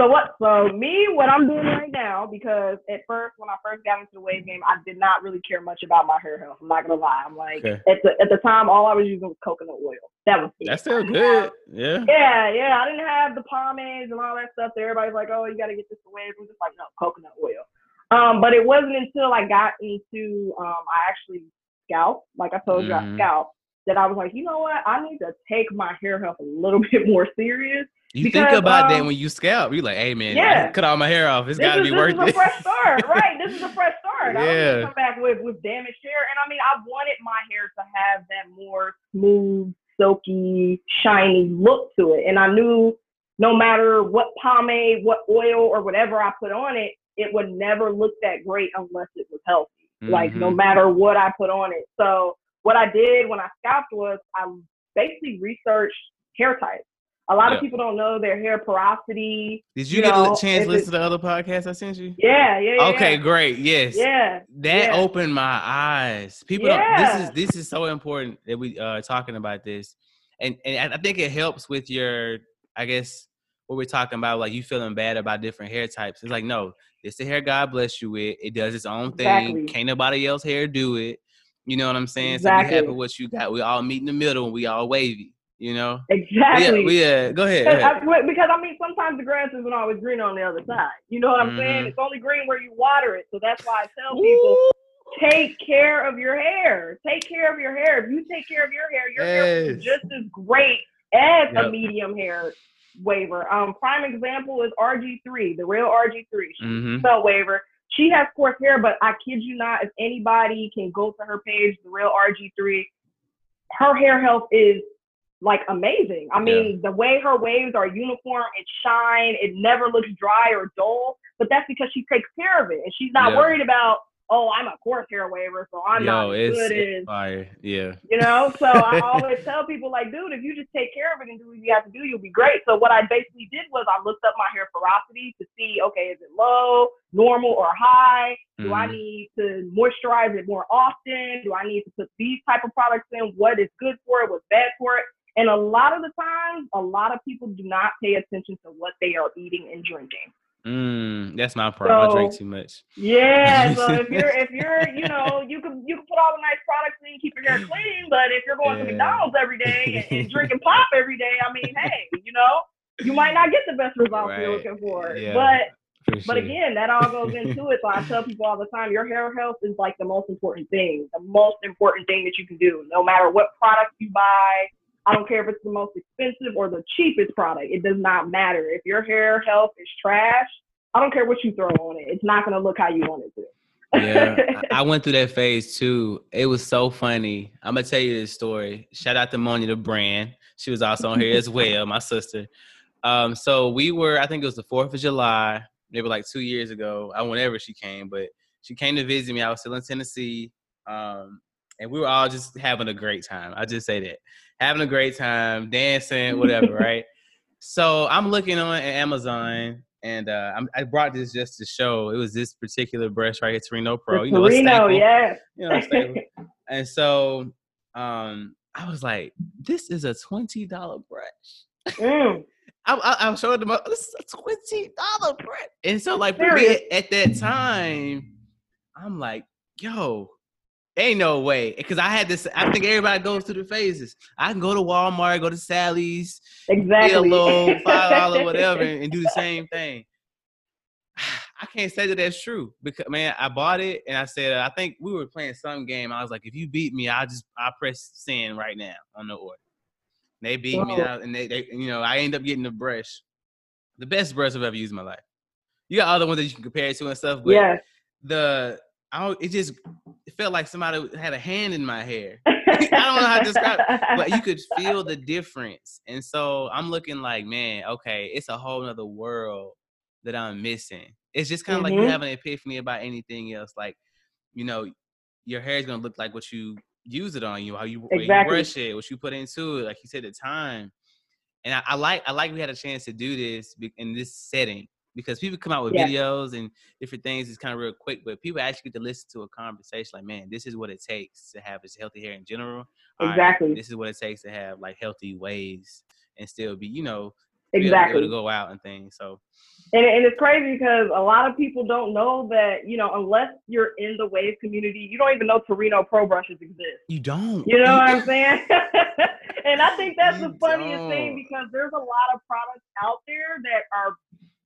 So what? So me, what I'm doing right now, because at first, when I first got into the wave game, I did not really care much about my hair health. I'm not gonna lie. I'm like, okay. at the at the time, all I was using was coconut oil. That was it. that's still good. Have, yeah. Yeah, yeah. I didn't have the pomades and all that stuff. So everybody's like, oh, you got to get this away. I'm just like, no, coconut oil. Um, but it wasn't until I got into um, I actually scalp. Like I told mm-hmm. you, I mm-hmm. scalp that I was like, you know what? I need to take my hair health a little bit more serious. You because, think about um, that when you scalp. You're like, hey man, yeah. cut all my hair off. It's got to be worth it. This is a fresh start, right? This is a fresh start. yeah. I don't come back with with damaged hair. And I mean, I wanted my hair to have that more smooth, silky, shiny look to it. And I knew no matter what pomade, what oil, or whatever I put on it, it would never look that great unless it was healthy. Mm-hmm. Like no matter what I put on it. So what I did when I scalped was I basically researched hair types. A lot yeah. of people don't know their hair porosity. Did you, you get know, a chance to listen to the other podcasts I sent you? Yeah, yeah. Okay, yeah. great. Yes. Yeah. That yeah. opened my eyes. People, yeah. this is this is so important that we are uh, talking about this, and and I think it helps with your, I guess, what we're talking about, like you feeling bad about different hair types. It's like no, this the hair God bless you with. It does its own thing. Exactly. Can't nobody else hair do it. You know what I'm saying? Exactly. So happy what you got. We all meet in the middle and we all wavy. You know? Exactly. Yeah, yeah. Go ahead. Go ahead. I, because I mean, sometimes the grass isn't always green on the other side. You know what I'm mm-hmm. saying? It's only green where you water it. So that's why I tell people. Ooh. Take care of your hair. Take care of your hair. If you take care of your hair, your yes. hair is just as great as yep. a medium hair waver. Um, prime example is RG3, the real RG3 mm-hmm. spell waver she has coarse hair, but I kid you not, if anybody can go to her page, the real RG3, her hair health is like amazing. I mean, yeah. the way her waves are uniform, it shine, it never looks dry or dull, but that's because she takes care of it and she's not yeah. worried about oh, I'm a coarse hair waver, so I'm Yo, not as good as fire. Yeah. You know, so I always tell people like, dude, if you just take care of it and do what you have to do, you'll be great. So what I basically did was I looked up my hair porosity to see, okay, is it low, normal, or high? Do mm-hmm. I need to moisturize it more often? Do I need to put these type of products in? What is good for it? What's bad for it? And a lot of the times, a lot of people do not pay attention to what they are eating and drinking. Mm, that's my problem. So, I drink too much. Yeah. So if you're if you're you know you can you can put all the nice products in, keep your hair clean, but if you're going yeah. to McDonald's every day and, and drinking pop every day, I mean, hey, you know, you might not get the best results right. you're looking for. Yeah, but but again, that all goes into it. So I tell people all the time, your hair health is like the most important thing, the most important thing that you can do. No matter what product you buy, I don't care if it's the most expensive or the cheapest product. It does not matter. If your hair health is trash, I don't care what you throw on it. It's not going to look how you want it to. yeah, I went through that phase too. It was so funny. I'm gonna tell you this story. Shout out to Monia the brand. She was also on here as well, my sister. Um, so we were, I think it was the Fourth of July, maybe like two years ago. I whenever she came, but she came to visit me. I was still in Tennessee, um, and we were all just having a great time. I just say that, having a great time, dancing, whatever, right? So I'm looking on Amazon and uh, i brought this just to show it was this particular brush right here, Torino Pro. You know, Torino, yeah. You know, what I'm saying? and so um, I was like, "This is a twenty dollar brush." Mm. I, I, I showed them, "This is a twenty dollar brush," and so like at that time, I'm like, "Yo, Ain't no way. Because I had this, I think everybody goes through the phases. I can go to Walmart, go to Sally's, exactly. a little five dollar whatever, and do the same thing. I can't say that that's true because man, I bought it and I said I think we were playing some game. I was like, if you beat me, I just I press send right now on the order. They beat Whoa. me out, and they, they you know I end up getting the brush, the best brush I've ever used in my life. You got other ones that you can compare it to and stuff, but yeah. the I don't, it just it felt like somebody had a hand in my hair. I don't know how to describe it, but you could feel the difference. And so I'm looking like, man, okay, it's a whole other world that I'm missing. It's just kind of mm-hmm. like you have an epiphany about anything else. Like, you know, your hair is gonna look like what you use it on you, how you, exactly. you brush it, what you put into it, like you said, the time. And I, I like I like we had a chance to do this in this setting because people come out with yeah. videos and different things. It's kind of real quick, but people actually get to listen to a conversation like, man, this is what it takes to have healthy hair in general. Exactly. Right, this is what it takes to have like healthy ways and still be, you know, exactly to go out and things. So. And, and it's crazy because a lot of people don't know that, you know, unless you're in the wave community, you don't even know Torino Pro brushes exist. You don't. You know what I'm saying? and I think that's you the funniest don't. thing because there's a lot of products out there that are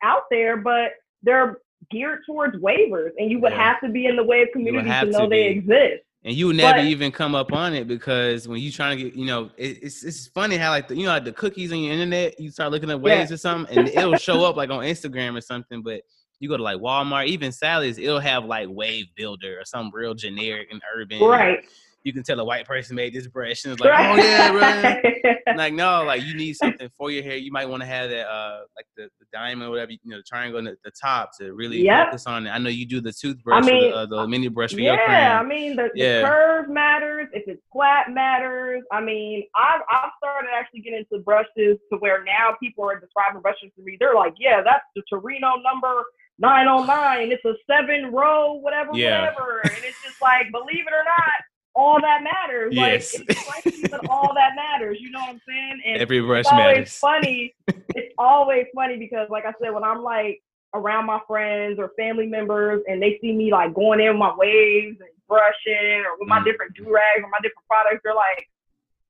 out there, but they're geared towards wavers, and you would yeah. have to be in the wave community to know to they exist. And you would never but, even come up on it because when you trying to get, you know, it, it's it's funny how like the, you know like the cookies on your internet, you start looking at waves yeah. or something, and it'll show up like on Instagram or something, but you go to like Walmart, even Sally's, it'll have like Wave Builder or some real generic and urban. Right you can tell a white person made this brush and it's like, right. oh yeah, right. like no, like you need something for your hair. You might want to have that uh like the, the diamond or whatever, you know, the triangle in the, the top to really yep. focus on it. I know you do the toothbrush, I mean, the, uh, the, mini brush for yeah, your. Yeah, I mean the, yeah. the curve matters. If it's flat matters. I mean, I've I've started actually getting into brushes to where now people are describing brushes to me. They're like, yeah, that's the Torino number 909. It's a seven row, whatever, yeah. whatever. And it's just like, believe it or not, all that matters. Yes. Like it's all that matters. You know what I'm saying? And Every brush it's always matters. funny. it's always funny because like I said, when I'm like around my friends or family members and they see me like going in with my waves and brushing or with my mm. different do rags or my different products, they're like,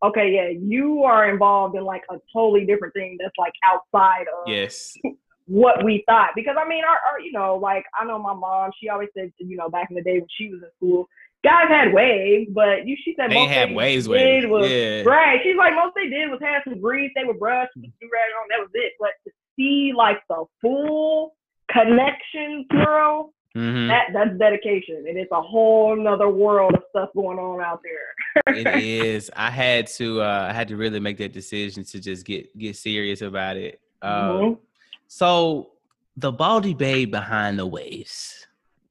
okay, yeah, you are involved in like a totally different thing that's like outside of yes what we thought. Because I mean, our, our you know, like I know my mom, she always said, you know, back in the day when she was in school, guys had waves, but you she said they most had they waves, did was yeah. right. She's like most they did was have some grease, they would brush, put do rag on, that was it. But to see like the full connection, girl, mm-hmm. that that's dedication, and it's a whole nother world of stuff going on out there. it is. I had to uh I had to really make that decision to just get get serious about it. Um, mm-hmm. So the Baldie Babe behind the waves.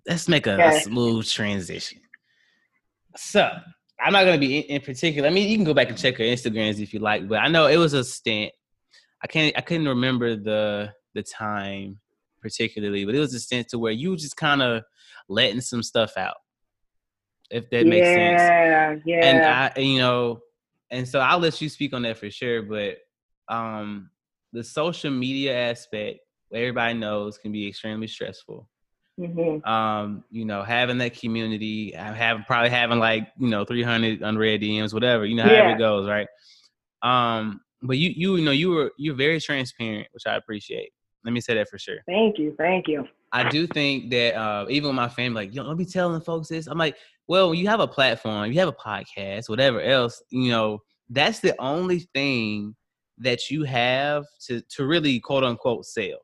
Let's make a, a smooth transition. So I'm not gonna be in, in, particular. I mean, you can go back and check her Instagrams if you like, but I know it was a stint. I can't. I couldn't remember the the time particularly, but it was a stint to where you just kind of letting some stuff out, if that makes sense. Yeah, yeah. And I, you know, and so I'll let you speak on that for sure. But um, the social media aspect, everybody knows, can be extremely stressful. Mm-hmm. Um, you know, having that community, having probably having like you know 300 unread DMs, whatever. You know, how yeah. it goes, right? Um, but you you know you were you're very transparent, which I appreciate. Let me say that for sure. Thank you, thank you. I do think that uh, even with my family, like, yo, let be telling folks this. I'm like, well, you have a platform, you have a podcast, whatever else, you know, that's the only thing that you have to to really quote unquote sell.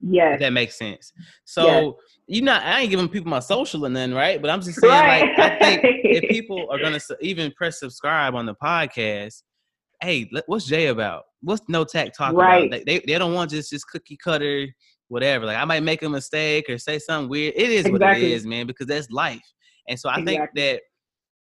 Yes. that makes sense. So yes. you know, I ain't giving people my social and then right, but I'm just saying, right. like, I think if people are gonna even press subscribe on the podcast, hey, what's Jay about? What's no tech talk right. about? They, they don't want just just cookie cutter whatever. Like I might make a mistake or say something weird. It is exactly. what it is, man, because that's life. And so I exactly. think that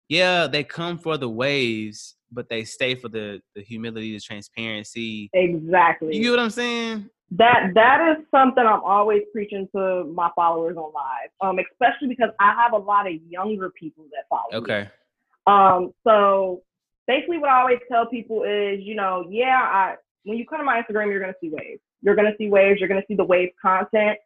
yeah, they come for the waves, but they stay for the the humility, the transparency. Exactly. You get what I'm saying? That that is something I'm always preaching to my followers on live. Um, especially because I have a lot of younger people that follow. Okay. Me. Um, so basically what I always tell people is, you know, yeah, I when you come to my Instagram, you're gonna see waves. You're gonna see waves, you're gonna see the wave content.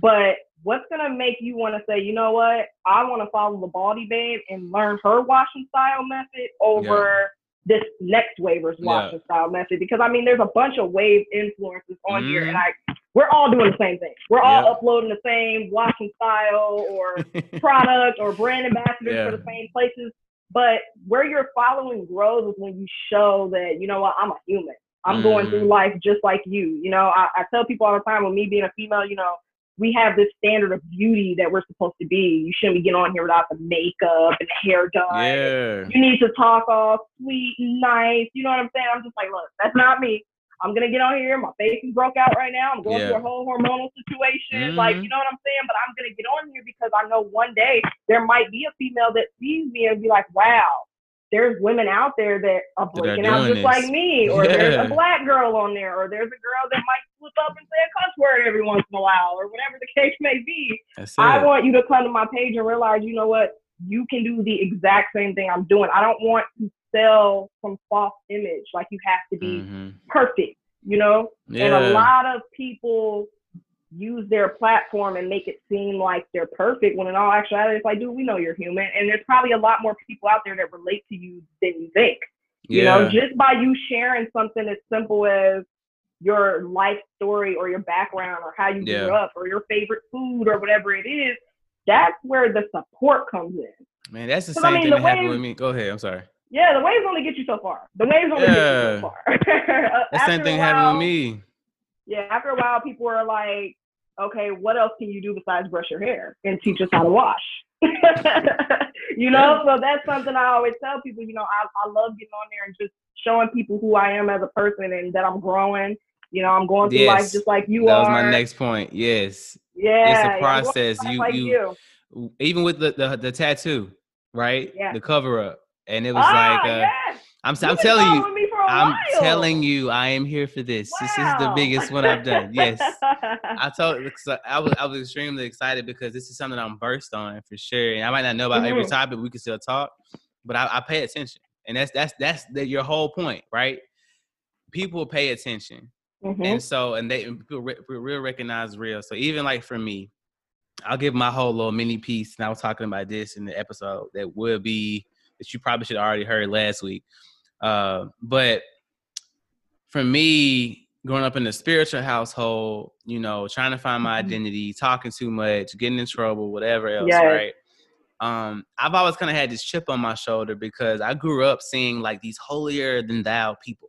But what's gonna make you want to say, you know what, I want to follow the Baldie Babe and learn her washing style method over yeah. This next waver's washing yeah. style method? Because I mean, there's a bunch of wave influences on mm. here, and mm-hmm. I we're all doing the same thing. We're all uploading the same washing style or product or brand ambassadors yeah. for the same places. But where your following grows is when you show that, you know what, I'm a human. I'm mm. going through mm-hmm. life just like you. You know, I, I tell people all the time, with me being a female, you know, we have this standard of beauty that we're supposed to be. You shouldn't be getting on here without the makeup and the hair done. Yeah. You need to talk all sweet and nice. You know what I'm saying? I'm just like, look, that's not me. I'm gonna get on here. My face is broke out right now. I'm going yeah. through a whole hormonal situation. Mm-hmm. Like, you know what I'm saying? But I'm gonna get on here because I know one day there might be a female that sees me and be like, wow, there's women out there that are breaking out just this. like me, or yeah. there's a black girl on there, or there's a girl that might slip up and say a cuss word every once in a while, or whatever the case may be. I want you to come to my page and realize, you know what, you can do the exact same thing I'm doing. I don't want to sell some false image like you have to be mm-hmm. perfect, you know? Yeah. And a lot of people use their platform and make it seem like they're perfect when in all actuality it's like dude we know you're human. And there's probably a lot more people out there that relate to you than you think. Yeah. you know just by you sharing something as simple as your life story or your background or how you yeah. grew up or your favorite food or whatever it is that's where the support comes in. Man that's the same I mean, thing that happened with me. Go ahead i'm sorry. Yeah the waves only get you so far. The waves only yeah. get you so far. The same thing happened with me. Yeah after a while people are like okay, what else can you do besides brush your hair and teach us how to wash? you know, so that's something I always tell people, you know, I, I love getting on there and just showing people who I am as a person and that I'm growing. You know, I'm going through yes. life just like you that are. That was my next point. Yes. Yeah. It's a process. You, like you, you, even with the, the, the tattoo, right? Yeah. The cover up. And it was ah, like, uh, yes. I'm, I'm telling you, I'm while. telling you, I am here for this. Wow. This is the biggest one I've done. Yes, I told. I was I was extremely excited because this is something I'm burst on for sure. And I might not know about mm-hmm. every topic. We can still talk, but I, I pay attention, and that's that's that's the, your whole point, right? People pay attention, mm-hmm. and so and they people re, real recognize real. So even like for me, I'll give my whole little mini piece, and I was talking about this in the episode that will be that you probably should have already heard last week uh, but for me, growing up in a spiritual household, you know, trying to find my mm-hmm. identity, talking too much, getting in trouble, whatever else, yes. right? Um, I've always kind of had this chip on my shoulder because I grew up seeing like these holier than thou people.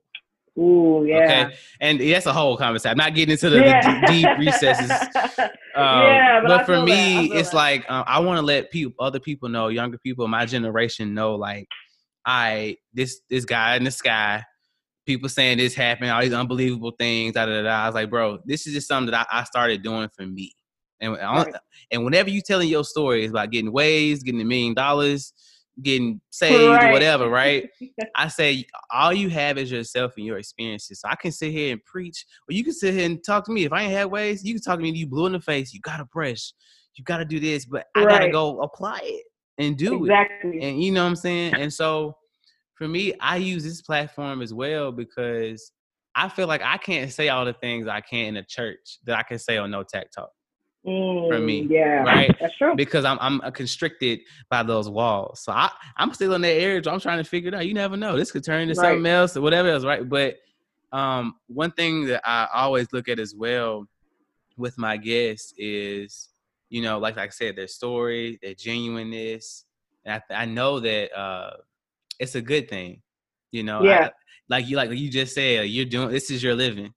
Ooh, yeah. Okay, and that's a whole conversation. I'm not getting into the, yeah. the deep recesses. Um, yeah, but, but for me, it's that. like um, I want to let people, other people know, younger people, my generation know, like I this this guy in the sky, people saying this happened, all these unbelievable things. Da, da, da, I was like, bro, this is just something that I, I started doing for me. And right. and whenever you telling your story, about getting waves, getting a million dollars, getting saved, right. whatever, right? I say all you have is yourself and your experiences. So I can sit here and preach, or you can sit here and talk to me. If I ain't had waves, you can talk to me. You blew in the face. You gotta brush. You gotta do this, but I right. gotta go apply it and do exactly. it. And you know what I'm saying? And so for me, I use this platform as well because I feel like I can't say all the things I can in a church that I can say on No Tech Talk. Mm, for me, yeah, right. That's true. Because I'm I'm constricted by those walls, so I I'm still on that edge. I'm trying to figure it out. You never know. This could turn into right. something else or whatever else, right? But Um, one thing that I always look at as well with my guests is, you know, like, like I said, their story, their genuineness. And I, I know that uh, it's a good thing. You know, yeah. I, like you like you just said, you're doing this is your living.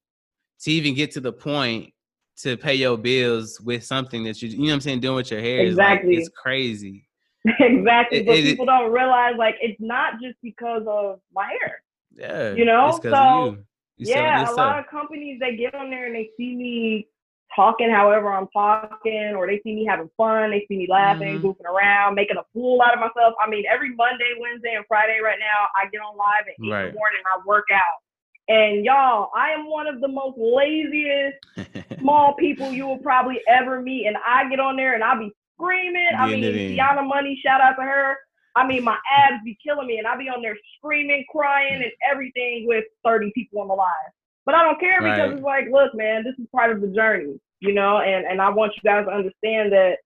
To even get to the point to pay your bills with something that you you know what I'm saying, doing with your hair exactly. Like, it's crazy. exactly. It, but it, people it, don't realize like it's not just because of my hair. Yeah. You know? So you. You yeah, a lot of companies they get on there and they see me talking however I'm talking, or they see me having fun, they see me laughing, mm-hmm. goofing around, making a fool out of myself. I mean, every Monday, Wednesday, and Friday right now, I get on live at 8 right. in the morning I work out. And y'all, I am one of the most laziest small people you will probably ever meet. And I get on there and I'll be screaming. I mean, Tiana Money, shout out to her. I mean, my abs be killing me, and I'll be on there screaming, crying, and everything with 30 people on the live. But I don't care because right. it's like, look, man, this is part of the journey, you know. And and I want you guys to understand that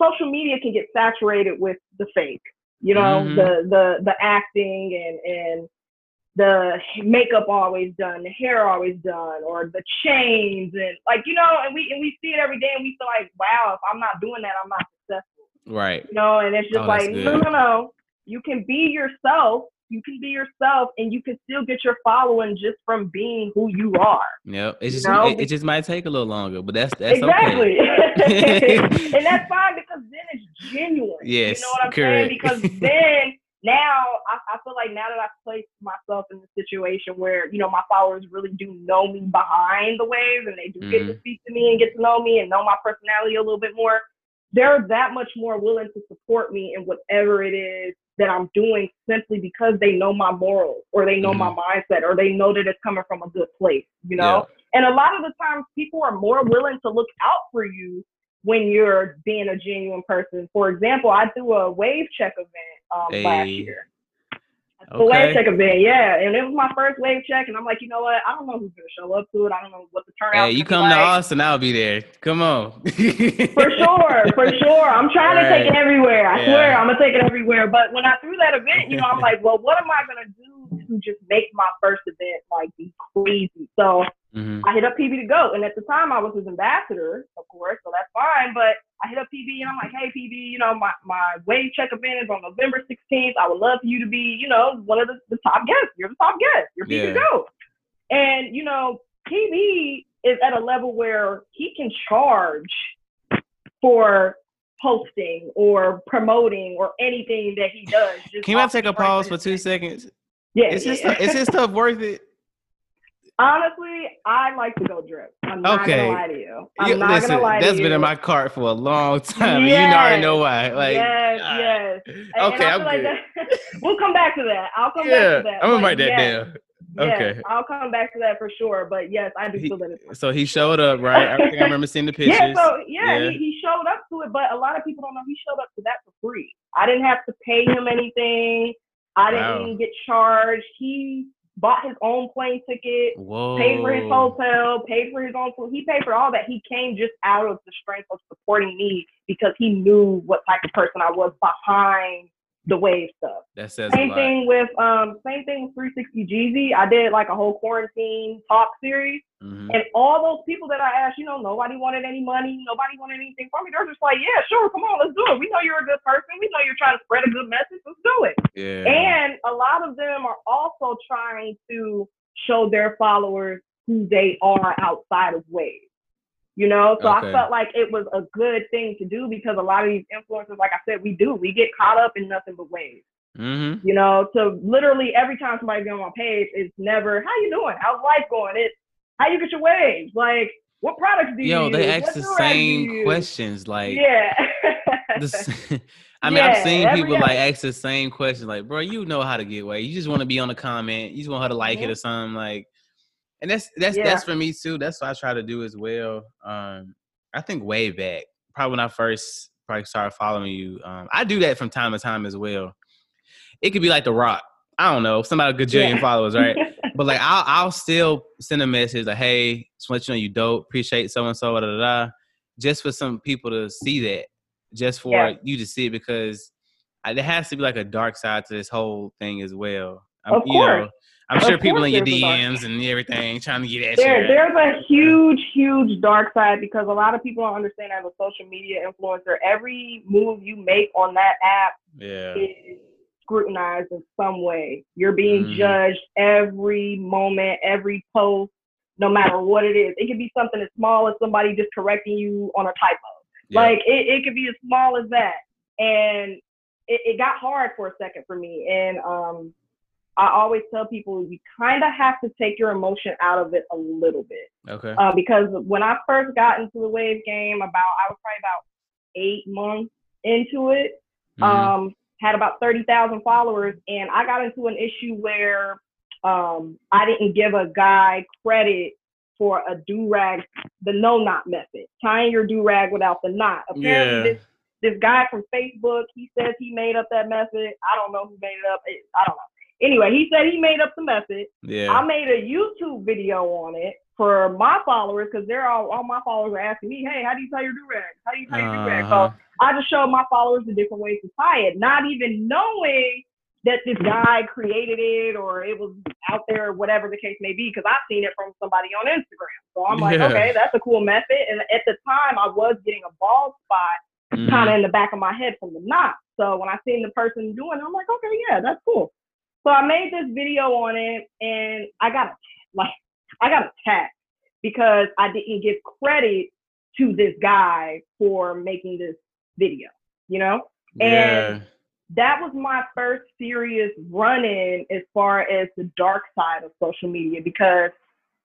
social media can get saturated with the fake, you know, mm-hmm. the the the acting and and the makeup always done, the hair always done, or the chains and like you know, and we and we see it every day, and we feel like, wow, if I'm not doing that, I'm not successful. Right. You know, and it's just oh, like, no, no, no. You can be yourself. You can be yourself, and you can still get your following just from being who you are. Yep. It just it, it, just might take a little longer, but that's that's exactly. okay. and that's fine because then it's genuine. Yes. You know what I'm correct. saying? Because then now I, I, feel like now that I've placed myself in the situation where you know my followers really do know me behind the waves and they do mm-hmm. get to mm-hmm. speak to me and get to know me and know my personality a little bit more, they're that much more willing to support me in whatever it is that I'm doing simply because they know my morals or they know mm-hmm. my mindset or they know that it's coming from a good place, you know? Yeah. And a lot of the times people are more willing to look out for you when you're being a genuine person. For example, I threw a wave check event um, hey. last year. Okay. The wave check event, yeah, and it was my first wave check, and I'm like, you know what? I don't know who's gonna show up to it. I don't know what the turnout. Hey, you come to Austin, I'll be there. Come on. for sure, for sure. I'm trying right. to take it everywhere. I yeah. swear, I'm gonna take it everywhere. But when I threw that event, you know, I'm like, well, what am I gonna do to just make my first event like be crazy? So Mm-hmm. I hit up PB to go. And at the time I was his ambassador, of course, so that's fine. But I hit up PB and I'm like, hey PB, you know, my, my wave check event is on November 16th. I would love for you to be, you know, one of the, the top guests. You're the top guest. You're PB yeah. to go. And, you know, PB is at a level where he can charge for hosting or promoting or anything that he does. Can I take a pause for two seconds? Yeah. Is, yeah. This, is this stuff worth it? Honestly, I like to go drip. I'm not okay. gonna lie to you. I'm you, not listen, gonna lie to you. That's been in my cart for a long time. Yes. You already know why. Like yes, yes. And, okay, and I'm like good. That, we'll come back to that. I'll come yeah, back to that. I'm gonna write that yes, down. Yes, okay. I'll come back to that for sure. But yes, I do feel that it's So he showed up, right? I think I remember seeing the pictures. yeah, so yeah, yeah. He, he showed up to it, but a lot of people don't know he showed up to that for free. I didn't have to pay him anything. I didn't wow. even get charged. He bought his own plane ticket, Whoa. paid for his hotel, paid for his own food. He paid for all that. He came just out of the strength of supporting me because he knew what type of person I was behind the wave stuff. That says same thing with um same thing with 360 Jeezy. I did like a whole quarantine talk series, mm-hmm. and all those people that I asked, you know, nobody wanted any money, nobody wanted anything from me. They're just like, yeah, sure, come on, let's do it. We know you're a good person. We know you're trying to spread a good message. Let's do it. Yeah. And a lot of them are also trying to show their followers who they are outside of wave you know so okay. i felt like it was a good thing to do because a lot of these influencers like i said we do we get caught up in nothing but waves mm-hmm. you know so literally every time somebody on my page it's never how you doing how's life going it's how you get your waves like what products do you Yo, use? they ask the same questions like yeah the, I mean, yeah, I've seen people like ask the same question, like, bro, you know how to get away. You just want to be on the comment. You just want her to like mm-hmm. it or something. Like, and that's that's yeah. that's for me too. That's what I try to do as well. Um, I think way back, probably when I first probably started following you, um, I do that from time to time as well. It could be like The Rock. I don't know, somebody a gajillion yeah. followers, right? but like I'll I'll still send a message like, hey, just want you know you dope, appreciate so and so, da da da, just for some people to see that, just for yeah. you to see it because I, there has to be like a dark side to this whole thing as well. I'm, of course. Know, I'm sure people in your DMs and everything trying to get at there, you. There's a huge, huge dark side because a lot of people don't understand as a social media influencer, every move you make on that app yeah. is scrutinized in some way. You're being mm. judged every moment, every post, no matter what it is. It could be something as small as somebody just correcting you on a typo. Yeah. Like it, it could be as small as that. And it, it got hard for a second for me. And um I always tell people you kind of have to take your emotion out of it a little bit. Okay. Uh, because when I first got into the wave game, about I was probably about eight months into it. Mm-hmm. Um, had about thirty thousand followers, and I got into an issue where um, I didn't give a guy credit for a do rag, the no knot method, tying your do rag without the knot. Apparently, yeah. this this guy from Facebook, he says he made up that method. I don't know who made it up. I don't know. Anyway, he said he made up the method. Yeah. I made a YouTube video on it for my followers because they're all all my followers are asking me, hey, how do you tie your do rag? How do you tie your do rag? So uh-huh. I just showed my followers the different ways to tie it, not even knowing that this guy created it or it was out there, whatever the case may be, because I've seen it from somebody on Instagram. So I'm like, yeah. okay, that's a cool method. And at the time, I was getting a bald spot mm-hmm. kind of in the back of my head from the knot. So when I seen the person doing it, I'm like, okay, yeah, that's cool. So I made this video on it and I got like I got attacked because I didn't give credit to this guy for making this video, you know? Yeah. And that was my first serious run in as far as the dark side of social media because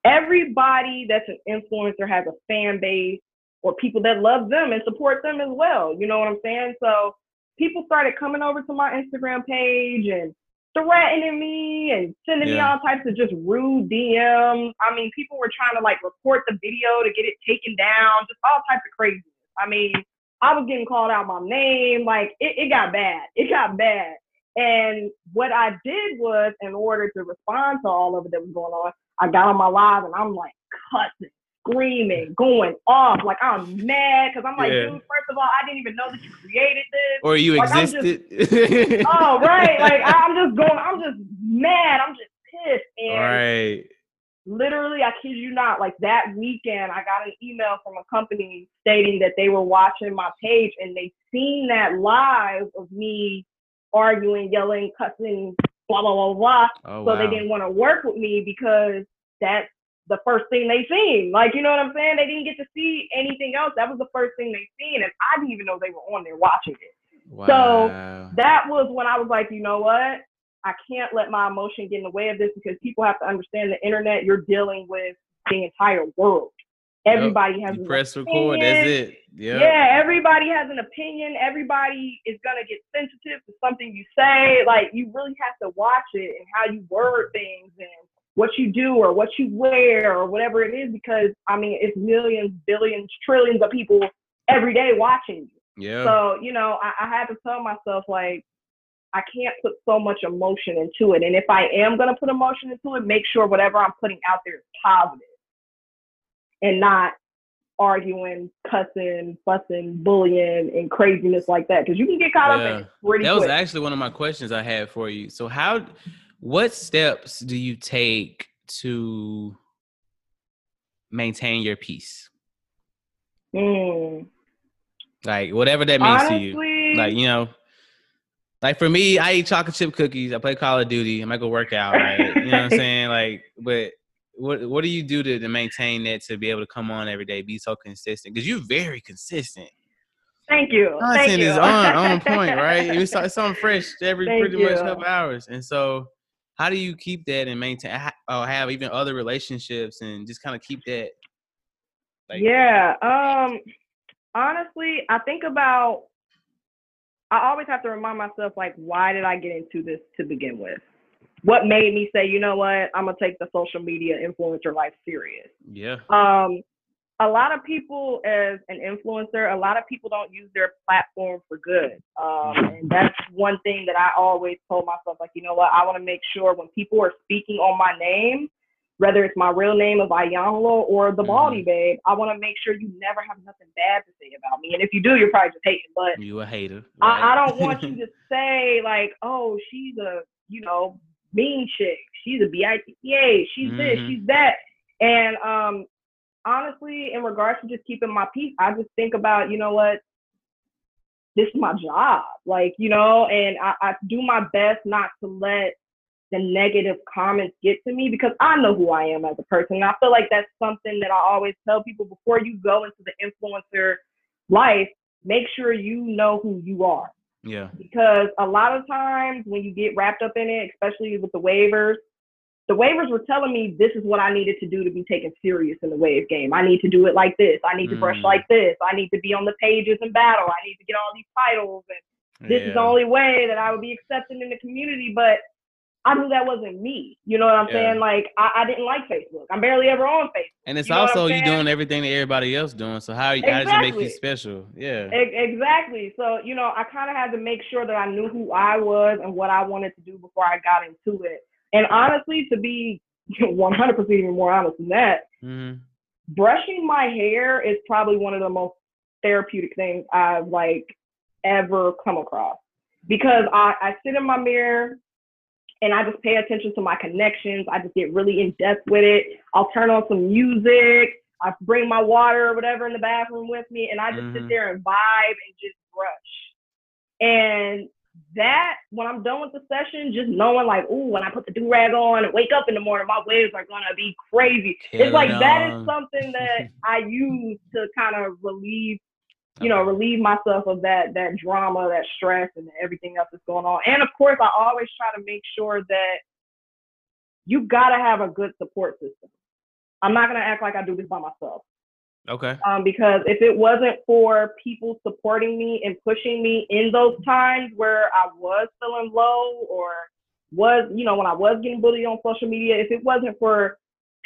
everybody that's an influencer has a fan base or people that love them and support them as well. You know what I'm saying? So people started coming over to my Instagram page and threatening me and sending yeah. me all types of just rude DMs. I mean, people were trying to like report the video to get it taken down, just all types of crazy. I mean, I was getting called out my name. Like it, it got bad. It got bad. And what I did was, in order to respond to all of it that was going on, I got on my live and I'm like cussing, screaming, going off. Like I'm mad because I'm like, yeah. dude, first of all, I didn't even know that you created this. Or you like, existed. Just, oh, right. Like I'm just going, I'm just mad. I'm just pissed. And right literally, I kid you not, like that weekend, I got an email from a company stating that they were watching my page and they seen that live of me arguing, yelling, cussing, blah, blah, blah, blah. Oh, so wow. they didn't want to work with me because that's the first thing they seen. Like, you know what I'm saying? They didn't get to see anything else. That was the first thing they seen. And I didn't even know they were on there watching it. Wow. So that was when I was like, you know what? I can't let my emotion get in the way of this because people have to understand the internet. You're dealing with the entire world. Everybody yep. has you press opinion. record. That's it. Yep. Yeah, everybody has an opinion. Everybody is gonna get sensitive to something you say. Like you really have to watch it and how you word things and what you do or what you wear or whatever it is because I mean it's millions, billions, trillions of people every day watching you. Yeah. So you know I, I had to tell myself like I can't put so much emotion into it. And if I am going to put emotion into it, make sure whatever I'm putting out there is positive and not arguing, cussing, fussing, bullying, and craziness like that. Because you can get caught yeah. up in it pretty That quick. was actually one of my questions I had for you. So, how, what steps do you take to maintain your peace? Mm. Like, whatever that means Honestly, to you. Like, you know, like for me, I eat chocolate chip cookies. I play Call of Duty. I might go work out. Right? you know what I'm saying? Like, but what what do you do to, to maintain that to be able to come on every day, be so consistent? Because you're very consistent. Thank you. Content Thank you. is on on point, right? It's, it's something fresh every Thank pretty you. much couple hours. And so, how do you keep that and maintain? Or have even other relationships and just kind of keep that? Like, yeah. Um. Honestly, I think about I always have to remind myself, like, why did I get into this to begin with? What made me say, you know what, I'm gonna take the social media influencer life serious? Yeah. Um, a lot of people, as an influencer, a lot of people don't use their platform for good, um, and that's one thing that I always told myself, like, you know what, I want to make sure when people are speaking on my name, whether it's my real name of Iyanla or the mm-hmm. Baldie Babe, I want to make sure you never have nothing bad to say about me. And if you do, you're probably just hating. But you a hater. Right? I, I don't want you to say like, oh, she's a you know mean chick. She's a BITTA. She's mm-hmm. this. She's that. And um, honestly, in regards to just keeping my peace, I just think about, you know what, this is my job. Like, you know, and I, I do my best not to let the negative comments get to me because I know who I am as a person. And I feel like that's something that I always tell people before you go into the influencer life, make sure you know who you are. Yeah. Because a lot of times when you get wrapped up in it, especially with the wavers, the wavers were telling me this is what I needed to do to be taken serious in the wave game. I need to do it like this. I need to mm. brush like this. I need to be on the pages in battle. I need to get all these titles. And this yeah. is the only way that I would be accepted in the community. But I knew that wasn't me. You know what I'm yeah. saying? Like I, I, didn't like Facebook. I'm barely ever on Facebook. And it's you know also you doing everything that everybody else doing. So how, exactly. how does it make you special? Yeah. E- exactly. So you know, I kind of had to make sure that I knew who I was and what I wanted to do before I got into it. And honestly, to be 100% even more honest than that, mm-hmm. brushing my hair is probably one of the most therapeutic things I've like ever come across because I, I sit in my mirror and I just pay attention to my connections. I just get really in depth with it. I'll turn on some music. I bring my water or whatever in the bathroom with me, and I just mm-hmm. sit there and vibe and just brush. And that when I'm done with the session, just knowing like, ooh, when I put the do rag on and wake up in the morning, my waves are gonna be crazy. it's like that is something that I use to kind of relieve, you know, relieve myself of that that drama, that stress, and everything else that's going on. And of course, I always try to make sure that you gotta have a good support system. I'm not gonna act like I do this by myself. Okay. Um, because if it wasn't for people supporting me and pushing me in those times where I was feeling low or was, you know, when I was getting bullied on social media, if it wasn't for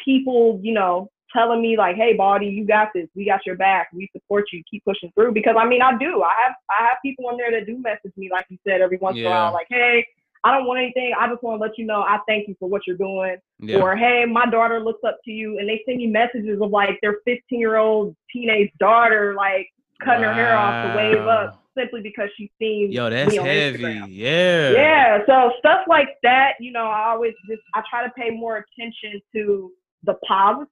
people, you know, telling me like, "Hey, Baldy, you got this. We got your back. We support you. Keep pushing through." Because I mean, I do. I have I have people in there that do message me, like you said, every once yeah. in a while, like, "Hey, I don't want anything. I just want to let you know I thank you for what you're doing. Yeah. Or hey, my daughter looks up to you, and they send me messages of like their 15 year old teenage daughter like cutting wow. her hair off to wave up simply because she's seen yo that's heavy yeah yeah so stuff like that you know i always just i try to pay more attention to the positive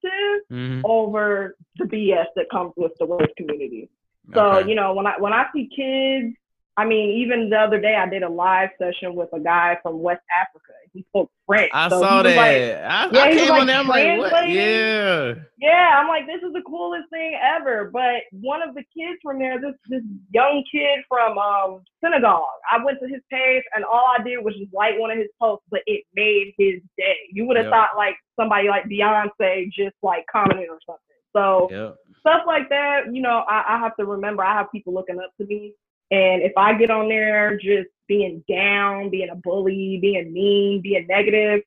mm-hmm. over the bs that comes with the work community so okay. you know when i when i see kids I mean, even the other day, I did a live session with a guy from West Africa. He spoke French. I so saw that. Like, I, yeah, I came like on there. I'm like, what? Yeah. Yeah, I'm like, this is the coolest thing ever. But one of the kids from there, this this young kid from um, Senegal, I went to his page and all I did was just like one of his posts, but it made his day. You would have yep. thought like somebody like Beyonce just like commented or something. So yep. stuff like that, you know, I, I have to remember I have people looking up to me and if I get on there just being down, being a bully, being mean, being negative,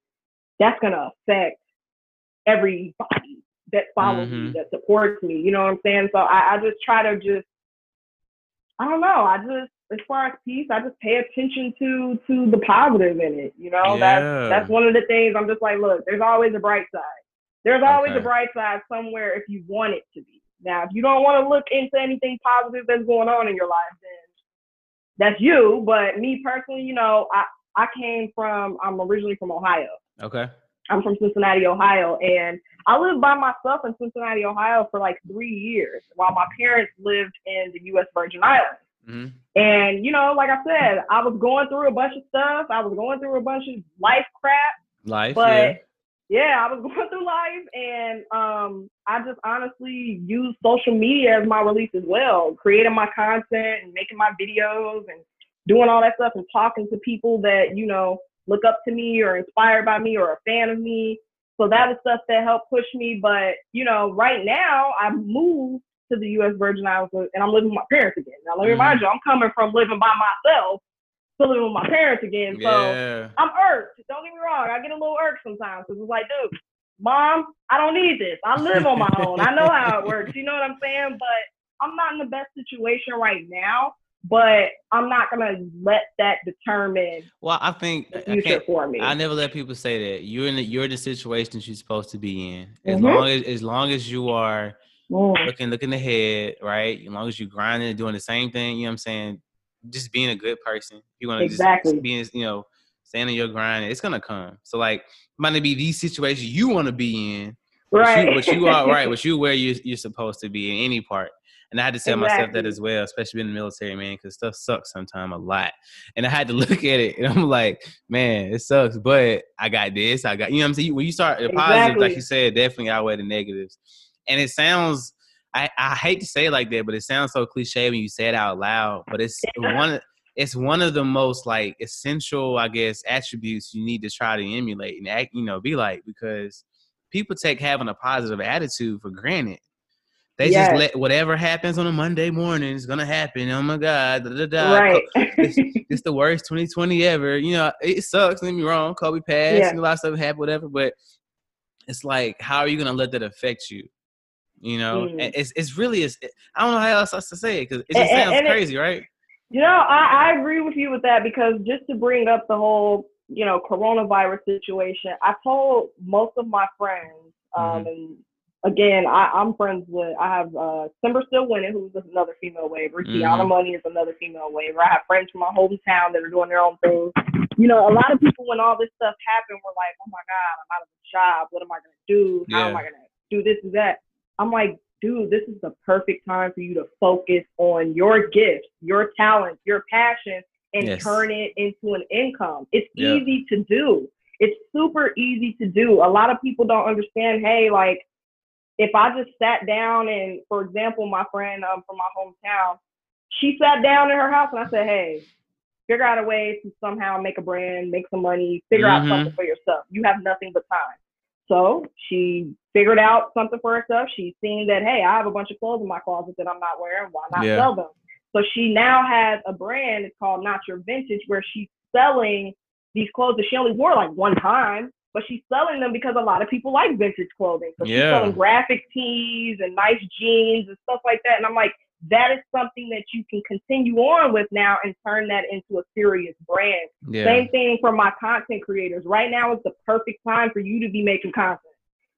that's gonna affect everybody that follows mm-hmm. me, that supports me. You know what I'm saying? So I, I just try to just I don't know, I just as far as peace, I just pay attention to to the positive in it. You know, yeah. that's that's one of the things I'm just like, look, there's always a bright side. There's always okay. a bright side somewhere if you want it to be. Now, if you don't want to look into anything positive that's going on in your life, then that's you. But me personally, you know, I I came from I'm originally from Ohio. Okay. I'm from Cincinnati, Ohio, and I lived by myself in Cincinnati, Ohio for like three years while my parents lived in the U.S. Virgin Islands. Mm-hmm. And you know, like I said, I was going through a bunch of stuff. I was going through a bunch of life crap. Life, but yeah yeah, I was going through life and um, I just honestly use social media as my release as well, creating my content and making my videos and doing all that stuff and talking to people that, you know, look up to me or inspired by me or a fan of me. So that was stuff that helped push me. But, you know, right now I moved to the US Virgin Islands and I'm living with my parents again. Now, let me mm-hmm. remind you, I'm coming from living by myself to living with my parents again. So yeah. I'm irked. Don't get me wrong. I get a little irked sometimes because it's like, dude, mom, I don't need this. I live on my own. I know how it works. You know what I'm saying? But I'm not in the best situation right now. But I'm not gonna let that determine. Well, I think the future I for me. I never let people say that you're in the you're in the situation you're supposed to be in. As mm-hmm. long as as long as you are mm. looking looking ahead, right? As long as you're grinding and doing the same thing, you know what I'm saying? Just being a good person. You want to exactly. just being, you know, stand in your grind. It's gonna come. So like, might not be these situations you want to be in, right? But you, but you are right. But you where you you're supposed to be in any part. And I had to tell exactly. myself that as well, especially in the military, man, because stuff sucks sometimes a lot. And I had to look at it and I'm like, man, it sucks, but I got this. I got, you know what I'm saying? When you start the exactly. positives, like you said, definitely outweigh the negatives. And it sounds, I, I hate to say it like that, but it sounds so cliche when you say it out loud. But it's one, it's one of the most like essential, I guess, attributes you need to try to emulate and act, you know, be like because people take having a positive attitude for granted. They yes. just let whatever happens on a Monday morning is gonna happen. Oh my God, da, da, da. right? it's, it's, the worst 2020 ever. You know, it sucks. Don't get me wrong. Kobe passed, yeah. and a lot of stuff happened, whatever. But it's like, how are you gonna let that affect you? You know, mm. it's it's really it's, I don't know how else to say it because it just and, sounds and crazy, it, right? You know, I, I agree with you with that because just to bring up the whole you know coronavirus situation, I told most of my friends, um, mm-hmm. and again, I, am friends with. I have uh, Simber still winning, who's another female waver. Mm-hmm. Tiana Money is another female waver. I have friends from my hometown that are doing their own thing. You know, a lot of people when all this stuff happened were like, "Oh my God, I'm out of a job. What am I gonna do? How yeah. am I gonna do this and that?" I'm like, dude, this is the perfect time for you to focus on your gifts, your talents, your passion, and yes. turn it into an income. It's yep. easy to do. It's super easy to do. A lot of people don't understand, hey, like if I just sat down and, for example, my friend um, from my hometown, she sat down in her house and I said, hey, figure out a way to somehow make a brand, make some money, figure mm-hmm. out something for yourself. You have nothing but time. So she figured out something for herself. She's seen that, hey, I have a bunch of clothes in my closet that I'm not wearing. Why not yeah. sell them? So she now has a brand. It's called Not Your Vintage, where she's selling these clothes that she only wore like one time, but she's selling them because a lot of people like vintage clothing. So she's selling graphic tees and nice jeans and stuff like that. And I'm like, that is something that you can continue on with now and turn that into a serious brand. Yeah. Same thing for my content creators. Right now is the perfect time for you to be making content.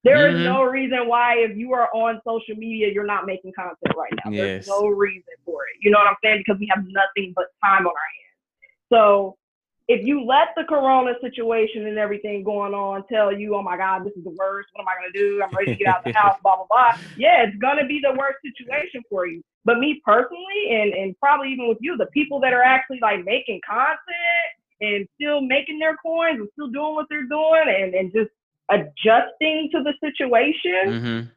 There mm-hmm. is no reason why if you are on social media, you're not making content right now. Yes. There's no reason for it. You know what I'm saying? Because we have nothing but time on our hands. So if you let the corona situation and everything going on tell you, oh my God, this is the worst. What am I gonna do? I'm ready to get out of the house, blah blah blah. Yeah, it's gonna be the worst situation for you. But me personally, and and probably even with you, the people that are actually like making content and still making their coins and still doing what they're doing and, and just adjusting to the situation, mm-hmm.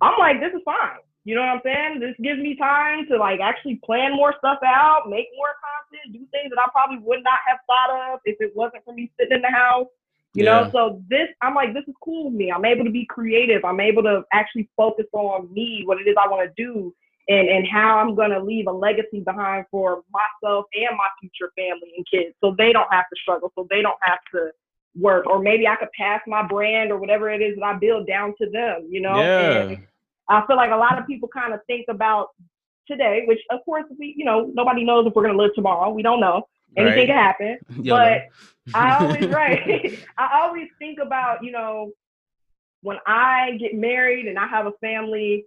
I'm like, this is fine. You know what I'm saying? This gives me time to like actually plan more stuff out, make more content, do things that I probably would not have thought of if it wasn't for me sitting in the house. You yeah. know, so this I'm like, this is cool with me. I'm able to be creative. I'm able to actually focus on me, what it is I want to do, and and how I'm gonna leave a legacy behind for myself and my future family and kids, so they don't have to struggle, so they don't have to work, or maybe I could pass my brand or whatever it is that I build down to them. You know. Yeah. And, I feel like a lot of people kind of think about today, which of course we, you know, nobody knows if we're gonna live tomorrow. We don't know. Anything right. can happen. but I always right. I always think about, you know, when I get married and I have a family,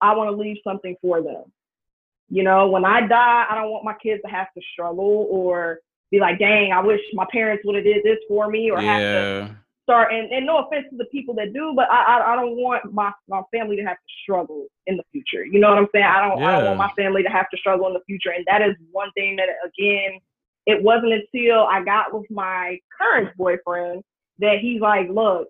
I want to leave something for them. You know, when I die, I don't want my kids to have to struggle or be like, dang, I wish my parents would have did this for me or yeah. have to start and, and no offense to the people that do, but I, I, I don't want my, my family to have to struggle in the future. You know what I'm saying? I don't yeah. I don't want my family to have to struggle in the future. And that is one thing that again, it wasn't until I got with my current boyfriend that he's like, look,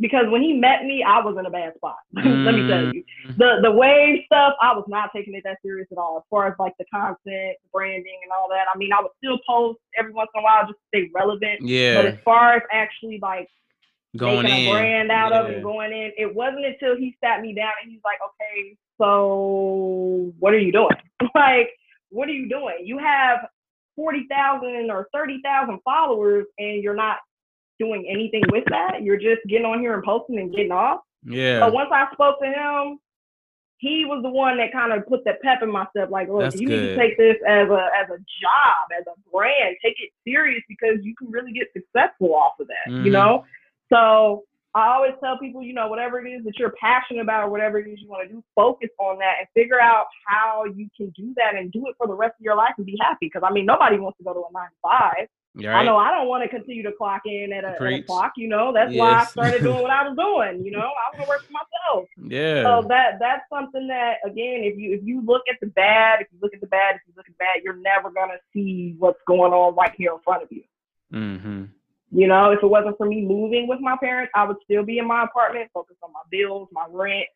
because when he met me, I was in a bad spot. Let me tell you, mm. the the wave stuff, I was not taking it that serious at all. As far as like the content, branding, and all that. I mean, I would still post every once in a while just to stay relevant. Yeah. But as far as actually like going making in. a brand out yeah. of and going in, it wasn't until he sat me down and he's like, okay, so what are you doing? like, what are you doing? You have forty thousand or thirty thousand followers, and you're not doing anything with that. You're just getting on here and posting and getting off. Yeah. So once I spoke to him, he was the one that kind of put the pep in my step. Like, look, That's you good. need to take this as a as a job, as a brand. Take it serious because you can really get successful off of that. Mm-hmm. You know. So I always tell people, you know, whatever it is that you're passionate about or whatever it is you want to do, focus on that and figure out how you can do that and do it for the rest of your life and be happy. Because I mean, nobody wants to go to a nine to five. Right. I know I don't want to continue to clock in at a, at a clock. You know, that's yes. why I started doing what I was doing. You know, I want to work for myself. Yeah. So that that's something that again, if you if you look at the bad, if you look at the bad, if you look at the bad, you're never gonna see what's going on right here in front of you. Mm-hmm. You know, if it wasn't for me moving with my parents, I would still be in my apartment, focused on my bills, my rent,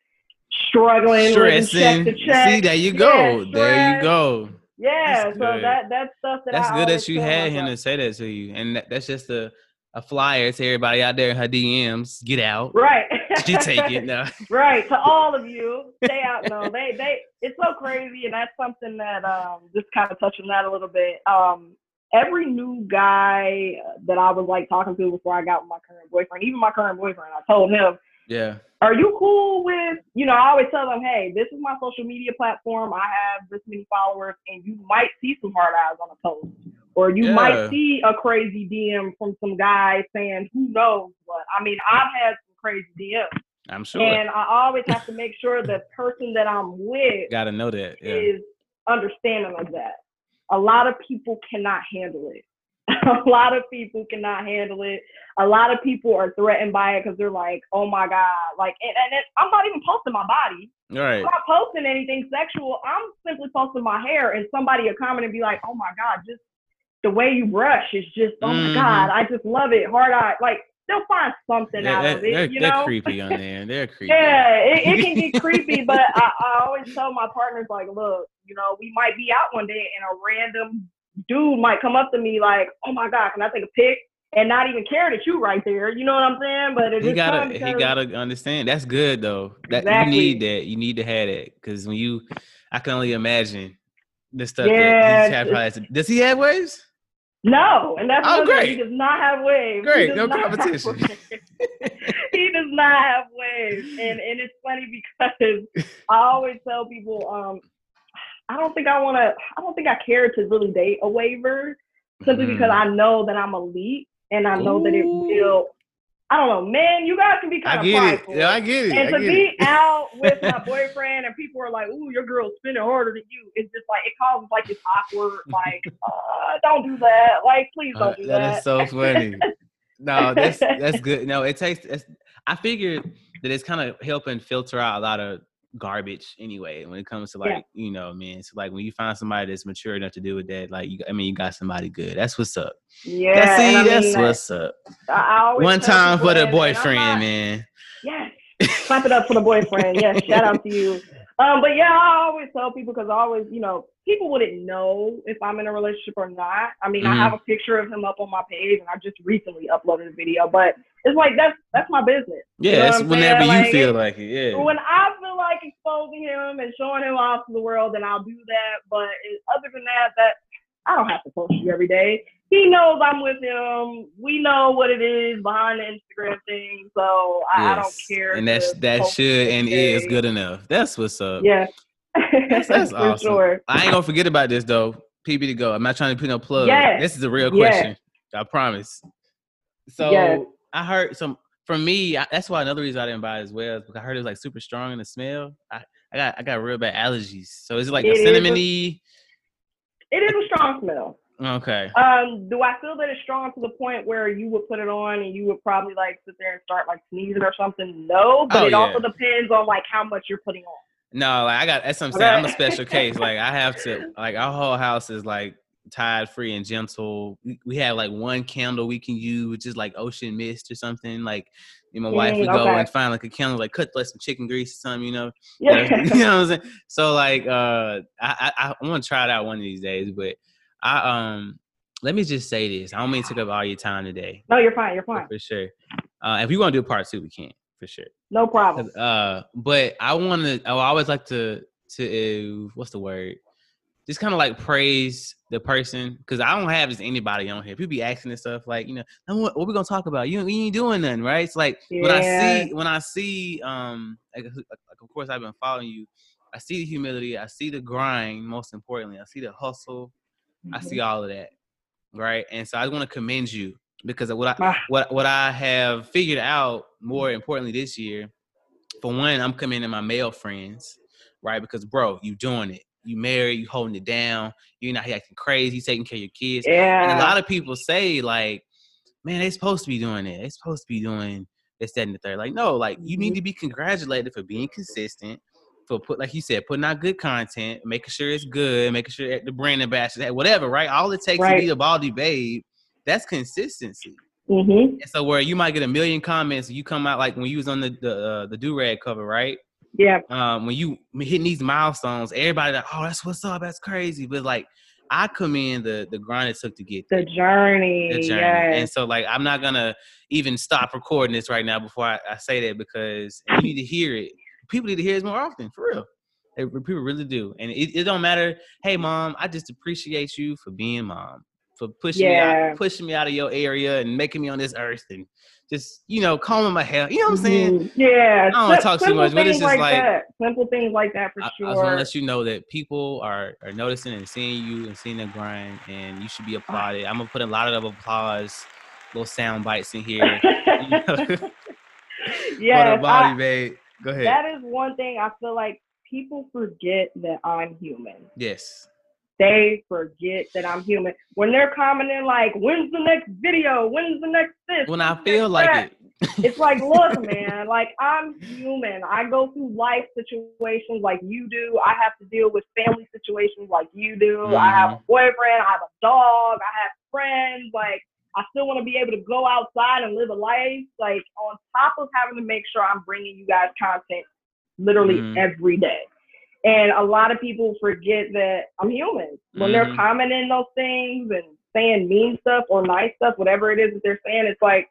struggling, stressing. Check to check. See, there you go. Yeah, there you go. Yeah, so that that's stuff that that's I good that you had him to say that to you, and that, that's just a a flyer to everybody out there in her DMs. Get out, right? she take it now, right? To all of you, stay out. No, they they it's so crazy, and that's something that um just kind of touched on that a little bit. Um, every new guy that I was like talking to before I got with my current boyfriend, even my current boyfriend, I told him, yeah. Are you cool with, you know, I always tell them, hey, this is my social media platform. I have this many followers, and you might see some hard eyes on a post. Or you yeah. might see a crazy DM from some guy saying, who knows what. I mean, I've had some crazy DMs. I'm sure. And I always have to make sure the person that I'm with gotta know that yeah. is understanding of that. A lot of people cannot handle it. a lot of people cannot handle it. A lot of people are threatened by it because they're like, oh my God. Like, and, and it, I'm not even posting my body. Right. I'm not posting anything sexual. I'm simply posting my hair, and somebody will comment and be like, oh my God, just the way you brush is just, oh mm-hmm. my God, I just love it. Hard eye. Like, they'll find something out of it. They're, you they're know? creepy on there. They're creepy. yeah, it, it can get creepy, but I, I always tell my partners, like, look, you know, we might be out one day and a random dude might come up to me like, "Oh my god, can I take a pic?" and not even care that you right there. You know what I'm saying? But it he gotta he gotta understand. That's good though. That exactly. you need that. You need to have that because when you, I can only imagine the stuff yeah, that he's had. Does he have waves? No, and that's oh great. He does not have waves. Great, no competition. he does not have waves, and and it's funny because I always tell people, um, I don't think I want to. I don't think I care to really date a waver simply mm. because I know that I'm elite and I know Ooh. that it will. I don't know, man. You guys can be kind I of prideful. It. Yeah, I get it. And I to be it. out with my boyfriend and people are like, "Ooh, your girl's spinning harder than you," it's just like it causes like this awkward, like, uh, "Don't do that." Like, please don't uh, do that. That is so funny. no, that's that's good. No, it takes. I figured that it's kind of helping filter out a lot of garbage anyway when it comes to like yeah. you know man so like when you find somebody that's mature enough to deal with that like you i mean you got somebody good that's what's up. Yeah that's, see, I mean, that's what's up. One time for the boyfriend not, man. Yes clap it up for the boyfriend yes shout out to you. Um, but yeah, I always tell people because I always, you know, people wouldn't know if I'm in a relationship or not. I mean, mm-hmm. I have a picture of him up on my page, and I just recently uploaded a video. But it's like that's that's my business. Yeah, you know it's whenever you feel like it. Yeah. When I feel like exposing him and showing him off to the world, then I'll do that. But other than that, that I don't have to post you every day he knows I'm with him. We know what it is behind the Instagram thing, so I, yes. I don't care. And that's that should and is good enough. That's what's up. Yeah, that's, that's awesome. Sure. I ain't gonna forget about this though. PB to go. I'm not trying to put no plug. Yes. This is a real question. Yes. I promise. So yes. I heard some. For me, I, that's why another reason I didn't buy it as well is because I heard it was like super strong in the smell. I, I got I got real bad allergies. So is it like it a cinnamony? A, it is a strong smell. Okay. Um, do I feel that it's strong to the point where you would put it on and you would probably like sit there and start like sneezing or something? No, but oh, it yeah. also depends on like how much you're putting on. No, like I got that's what I'm saying. I'm a special case. Like I have to like our whole house is like tide free and gentle. We have like one candle we can use, which is like ocean mist or something. Like me and my wife, mm, go okay. and find like a candle, like cut like some chicken grease or something, you know. Yeah. you know what I'm saying? So like uh I I, I want to try it out one of these days, but I um let me just say this. I don't mean to take up all your time today. No, you're fine. You're fine. For sure. Uh, if we want to do a part two, we can for sure. No problem. Uh, but I want to. I always like to to what's the word? Just kind of like praise the person because I don't have just anybody on here. People be asking this stuff like, you know, what, what we gonna talk about? You, you ain't doing nothing, right? It's like yeah. when I see when I see um, like, like of course I've been following you. I see the humility. I see the grind. Most importantly, I see the hustle. Mm-hmm. I see all of that, right? And so I want to commend you because what I ah. what what I have figured out more importantly this year. For one, I'm commending my male friends, right? Because bro, you doing it. you married, you holding it down, you're not acting crazy, taking care of your kids. Yeah. And a lot of people say like, man, they supposed to be doing it. They supposed to be doing this, that, and the third. Like, no, like you need Mhm. to be congratulated for being consistent, for put like you said, putting out good content, making sure it's good, making sure the brand ambassador, whatever, right? All it takes to be a Baldie Babe, that's consistency. Mm-hmm. And so where you might get a million comments, you come out like when you was on the the, uh, the do rag cover, right? Yeah. um, when you hitting these milestones, everybody like, oh, that's what's up, that's crazy. But like, I commend the the grind it took to get The journey. the journey, Yes. and so like, I'm not gonna even stop recording this right now before I, I say that because you need to hear it. People need to hear it more often, for real. They, people really do, and it, it don't matter. Hey, mom, I just appreciate you for being mom, for pushing me out, pushing me out of your area, and making me on this earth, and just you know, combing my hair. You know what I'm saying? Mhm. Yeah. I don't wanna talk too much, but it's just like- that. Simple things like that for I, I sure. just want to let you know that people are, are noticing and seeing you and seeing the grind, and you should be applauded. I'm gonna put a lot of applause, little sound bites in here. you know, for yes, the body, I- babe. Go ahead. that is one thing I feel like people forget that I'm human. yes. They forget that I'm human. When they're commenting like, when's the next video? When's the next this? When I feel like that?" it. it's like, look, man, like I'm human. I go through life situations like you do. I have to deal with family situations like you do. I have Mm-hmm. a boyfriend. I have a dog. I have friends. Like I still want to be able to go outside and live a life. Like on top of having to make sure I'm bringing you guys content literally Mhm. every day. And a lot of people forget that I'm human. When they're Mhm. commenting those things and saying mean stuff or nice stuff, whatever it is that they're saying, it's like,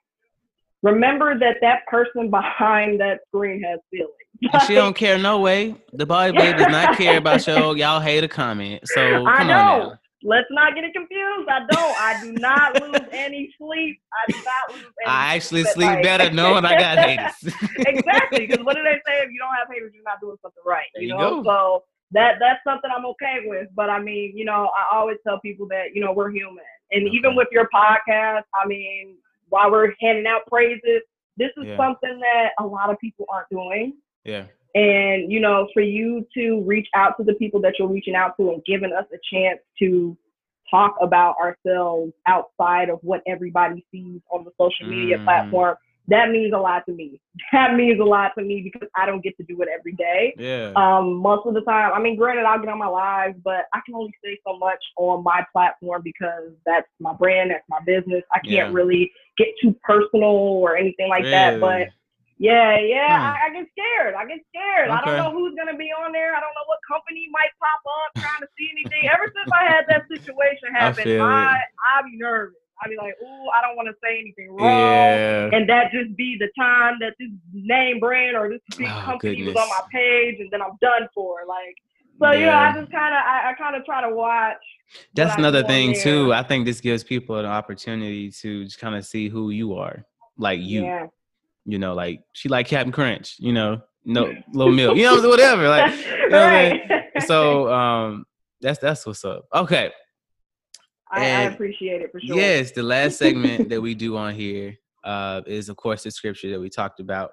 remember that that person behind that screen has feelings. And she don't care no way. The Baldie Babe does not care about your y'all hate a comment. So I know. Let's not get it confused. I don't. I do not lose any sleep. I do not lose any I actually sleep like- better knowing I got haters. exactly. Because what do they say? If you don't have haters, you're not doing something right. There You you know. go. So that that's something I'm okay with. But I mean, you know, I always tell people that you know we're human, and even with your podcast, I mean, while we're handing out praises, this is Yeah. something that a lot of people aren't doing. yeah. And you know, for you to reach out to the people that you're reaching out to and giving us a chance to talk about ourselves outside of what everybody sees on the social media Mm. platform, that means a lot to me. That means a lot to me because I don't get to do it every day. Yeah. Um, most of the time, I mean, granted, I'll get on my live, but I can only say so much on my platform because that's my brand, that's my business. I can't Yeah. really get too personal or anything like that. But? Yeah, yeah, Hmm. I, I get scared. I get scared. I don't know who's gonna be on there. I don't know what company might pop up trying to see anything. Ever since I had that situation happen, I it. I be nervous. I'd be like, ooh, I don't want to say anything wrong. Yeah. And that just be the time that this name brand or this big Oh, company was on my page, and then I'm done for. Like, so you know, Yeah. I just kind of, I, I kind of try to watch. That's another thing there. too. I think this gives people an opportunity to just kind of see who you are, like you. Yeah. You know, like she like Cap'n Crunch. You know, no little milk. You know, whatever. Like know what I mean? so, um, that's that's what's up. Okay. I, I appreciate it for sure. Yes, the last segment that we do on here uh, is, of course, the scripture that we talked about.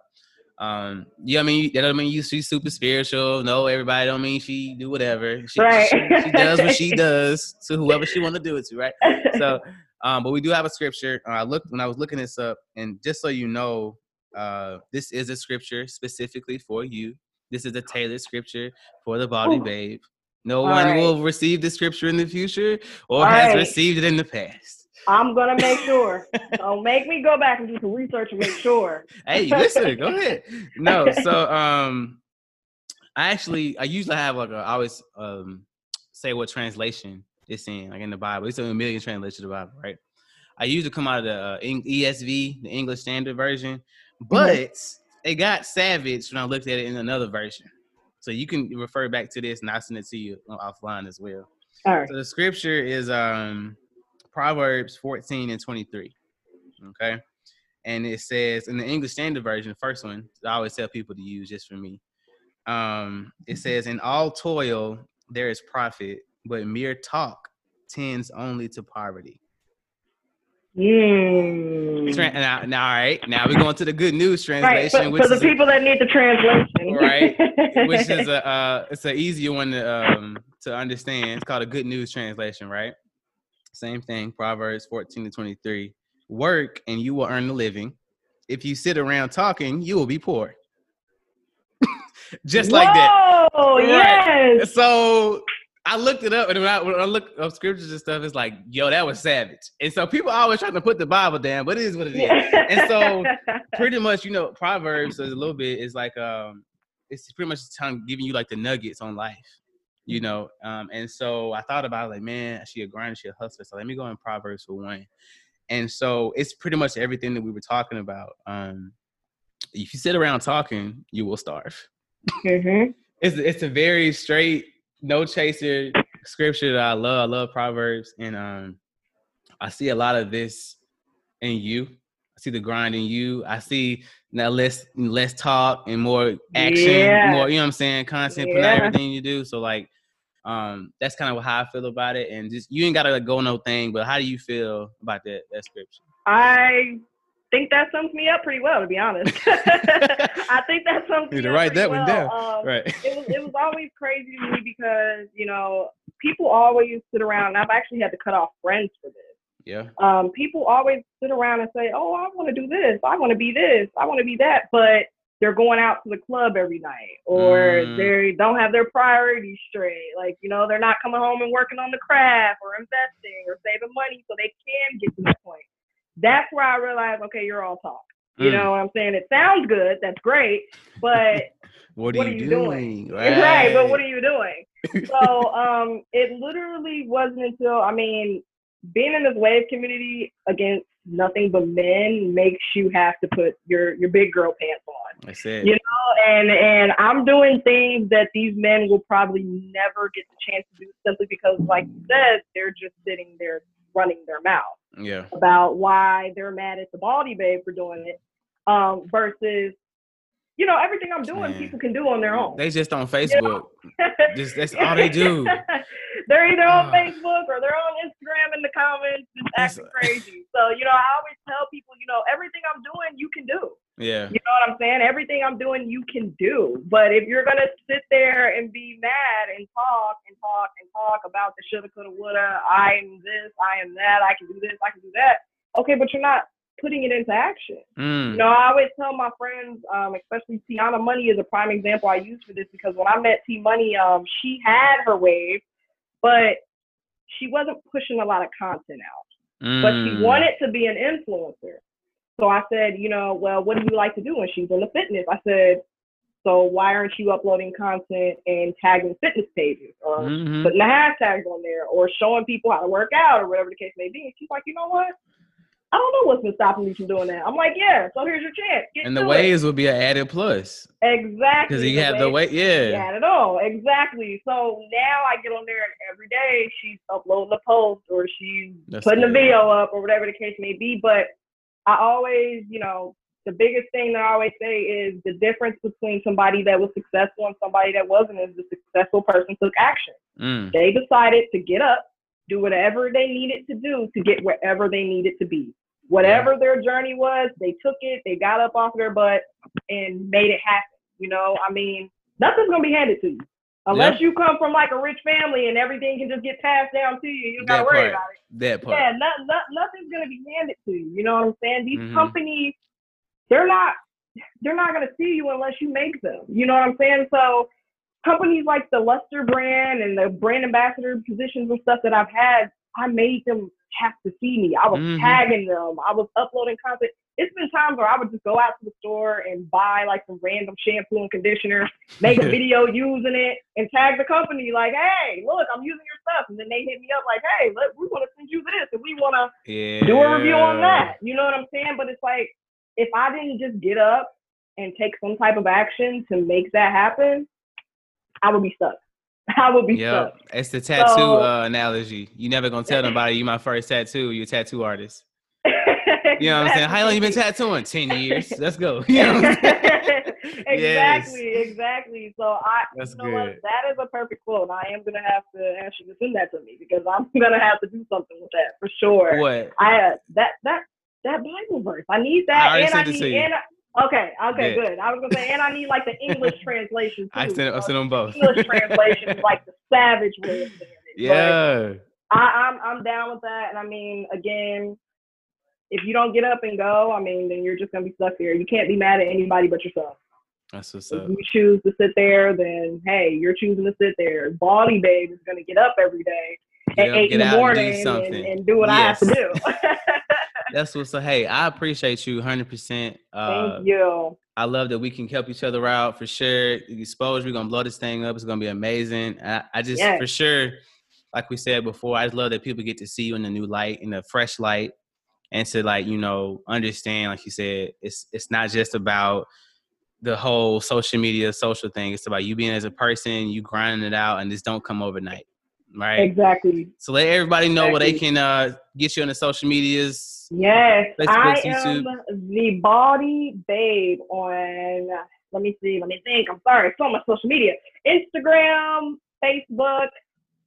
Um, yeah, I mean that don't mean you she's super spiritual. No, everybody don't mean she do whatever. She, Right. she, she does what she does to whoever she want to do it to, right? So, um, but we do have a scripture. Uh, I looked when I was looking this up, and just so you know, uh, this is a scripture specifically for you. This is a tailored scripture for the body Ooh. babe. No All one right. will receive the scripture in the future or All has right. received it in the past. I'm gonna make sure. Don't make me go back and do some research and make sure. hey, listen, go ahead. No, so um, I actually I usually have like a, I always um say what translation it's in, like in the Bible. It's a million translations of the Bible, right? I usually come out of the uh, ESV, the English Standard Version, but it got savage when I looked at it in another version. So you can refer back to this, and I'll send it to you offline as well. All right. So the scripture is um Proverbs 14 and 23. Okay. And it says in the English Standard Version, the first one, I always tell people to use just for me. Um, it says, In all toil there is profit, but mere talk tends only to poverty. Mm. Tra- now, now, all right, now we're going to the good news Right, translation, for, which for the is a- people that need the translation. Right, which is a uh, it's an easier one to um to understand. It's called a good news translation, right? Same thing. Proverbs 14 to 23. Work and you will earn a living. If you sit around talking, you will be poor. Just like that. Oh, right. yes. So I looked it up, and when I, when I look up scriptures and stuff, it's like, yo, that was savage. And so people always trying to put the Bible down, but it is what it is. and so pretty much, you know, Proverbs is a little bit is like um, it's pretty much time giving you like the nuggets on life, you know. Um, and so I thought about it, like, man, she a grinder, she a hustler. So let me go in Proverbs for one. And so it's pretty much everything that we were talking about. Um, if you sit around talking, you will starve. Mm-hmm. it's it's a very straight, no chaser scripture that I love. I love Proverbs, and um, I see a lot of this in you. I see the grind in you. I see now less less talk and more action, yeah. more you know what I'm saying, content, yeah. put out everything you do. So like, um, that's kind of how I feel about it. And just you ain't gotta go no thing, but how do you feel about that that scripture? I think that sums me up pretty well, to be honest. I think that sums me to up write that well. one down. Um, right. it was it was always crazy to me because you know people always sit around. And I've actually had to cut off friends for this. Yeah. Um, people always sit around and say, "Oh, I want to do this. I want to be this. I want to be that," but they're going out to the club every night, or mm. they don't have their priorities straight. Like you know, they're not coming home and working on the craft or investing or saving money so they can get to that point that's where I realized, okay, you're all talk. You mm. know what I'm saying? It sounds good. That's great. But what, are, what you are, you doing? doing? Right. right. But what are you doing? so um, it literally wasn't until, I mean, being in this wave community against nothing but men makes you have to put your your big girl pants on. I said. You know, and and I'm doing things that these men will probably never get the chance to do simply because, like you said, they're just sitting there running their mouth yeah. about why they're mad at the Baldie Babe for doing it, um, versus you know everything I'm doing, Man. people can do on their own. They just on Facebook. You know? just that's all they do. they're either on uh, Facebook or they're on Instagram in the comments, just acting crazy. So you know, I always tell people, you know, everything I'm doing, you can do. Yeah. You know what I'm saying? Everything I'm doing, you can do. But if you're gonna sit there and be mad and talk and talk and talk about the shoulda, coulda, woulda, I am this, I am that, I can do this, I can do that. Okay, but you're not putting it into action. Mm. You know, I always tell my friends, um, especially Tiana Money is a prime example I use for this because when I met T Money, um, she had her wave, but she wasn't pushing a lot of content out. Mm. But she mm. wanted to be an influencer. So I said, you know, well, what do you like to do? And she's into fitness. I said, so why aren't you uploading content and tagging fitness pages or mm-hmm. putting the hashtags on there or showing people how to work out or whatever the case may be? And she's like, you know what? I don't know what's been stopping me from doing that. I'm like, yeah, so here's your chance. Get and the waves would be an added plus. Exactly. Because you have the way, yeah. Yeah, at all. Exactly. So now I get on there and every day she's uploading a post or she's That's putting good. a video up or whatever the case may be. But I always, you know, the biggest thing that I always say is the difference between somebody that was successful and somebody that wasn't is the successful person took action. Mm. They decided to get up, do whatever they needed to do to get wherever they needed to be. Whatever yeah. their journey was, they took it, they got up off their butt and made it happen. You know, I mean, nothing's gonna be handed to you. Unless you come from like a rich family and everything can just get passed down to you, you don't gotta worry about it. That part. Yeah, not, not, nothing's gonna be handed to you. You know what I'm saying? These mm-hmm. companies, they're not they're not gonna see you unless you make them. You know what I'm saying? So companies like the Luster brand and the brand ambassador positions and stuff that I've had, I made them have to see me. I was mm-hmm. tagging them. I was uploading content. It's been times where I would just go out to the store and buy like some random shampoo and conditioner, make a video using it, and tag the company like, "Hey, look, I'm using your stuff." And then they hit me up like, "Hey, look, we want to send you this, and we want to yeah. do a review on that." You know what I'm saying? But it's like if I didn't just get up and take some type of action to make that happen, I would be stuck. I would be yep. stuck. It's the tattoo so, uh, analogy. You never gonna tell nobody you my first tattoo. You're a tattoo artist. You know what I'm saying? How long you been tattooing? Ten years. Let's go. You know exactly, yes. exactly. So I, That's you know good. what? That is a perfect quote. I am gonna have to ask you to send that to me because I'm gonna have to do something with that for sure. What? I uh, that that that Bible verse. I need that, I and I need and I, Okay, okay, good. I was gonna say, and I need like the English translation too. I sent, I sent them both. English translation like the savage way of saying it. Yeah. I, I'm I'm down with that, and I mean, again, if you don't get up and go, I mean, then you're just gonna be stuck here. You can't be mad at anybody but yourself. That's what's up. If you choose to sit there, then hey, you're choosing to sit there. Baldie Babe is gonna get up every day at eight in the morning and, and, and, do what yes. I have to do. That's what's so. Hey, I appreciate you 100. Uh, percent Thank you. I love that we can help each other out for sure. Exposure, we're gonna blow this thing up. It's gonna be amazing. I, I just yes. for sure, like we said before, I just love that people get to see you in a new light, in a fresh light, and to like you know understand, like you said, it's it's not just about the whole social media social thing. It's about you being as a person, you grinding it out, and this don't come overnight, right? Exactly. So let everybody know exactly. where they can uh, get you on the social medias. Yes, I YouTube. am the Baldie Babe on. Let me see. Let me think. I'm sorry. So much social media: Instagram, Facebook,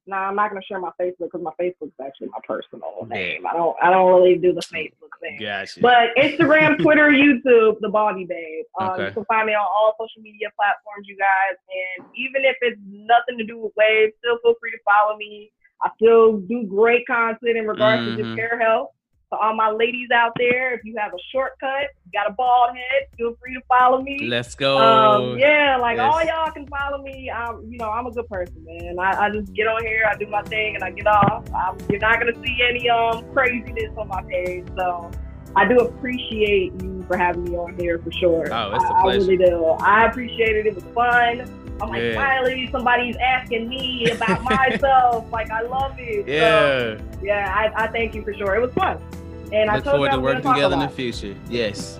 no, nah, I'm not gonna share my Facebook because my Facebook's actually my personal name. I don't I don't really do the Facebook thing. Gotcha. But Instagram, Twitter, YouTube, the Baldie Babe. Um, okay. You can find me on all social media platforms, you guys. And even if it's nothing to do with waves, still feel free to follow me. I still do great content in regards mm-hmm. to just hair health. To all my ladies out there, if you have a shortcut, you got a bald head, feel free to follow me. Let's go. Um, yeah, like yes. all y'all can follow me. I'm, you know, I'm a good person, man. I, I just get on here, I do my thing, and I get off. I'm, you're not gonna see any um craziness on my page, so I do appreciate you for having me on here for sure. Oh, it's a pleasure. I, I really do. I appreciate it. It was fun. I'm like, yeah. finally, somebody's asking me about myself. like, I love it. Yeah. So, yeah, I, I thank you for sure. It was fun. And Look I forward to working together in the future. Yes.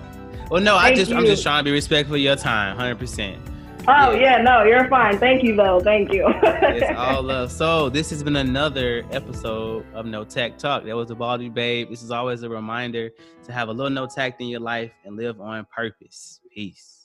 Well, no, Thank I just you. I'm just trying to be respectful of your time, hundred percent. Oh yeah. yeah. no, you're fine. Thank you though. Thank you. it's all love. So this has been another episode of No Tech Talk. That was the Baldie Babe. This is always a reminder to have a little no tact in your life and live on purpose. Peace.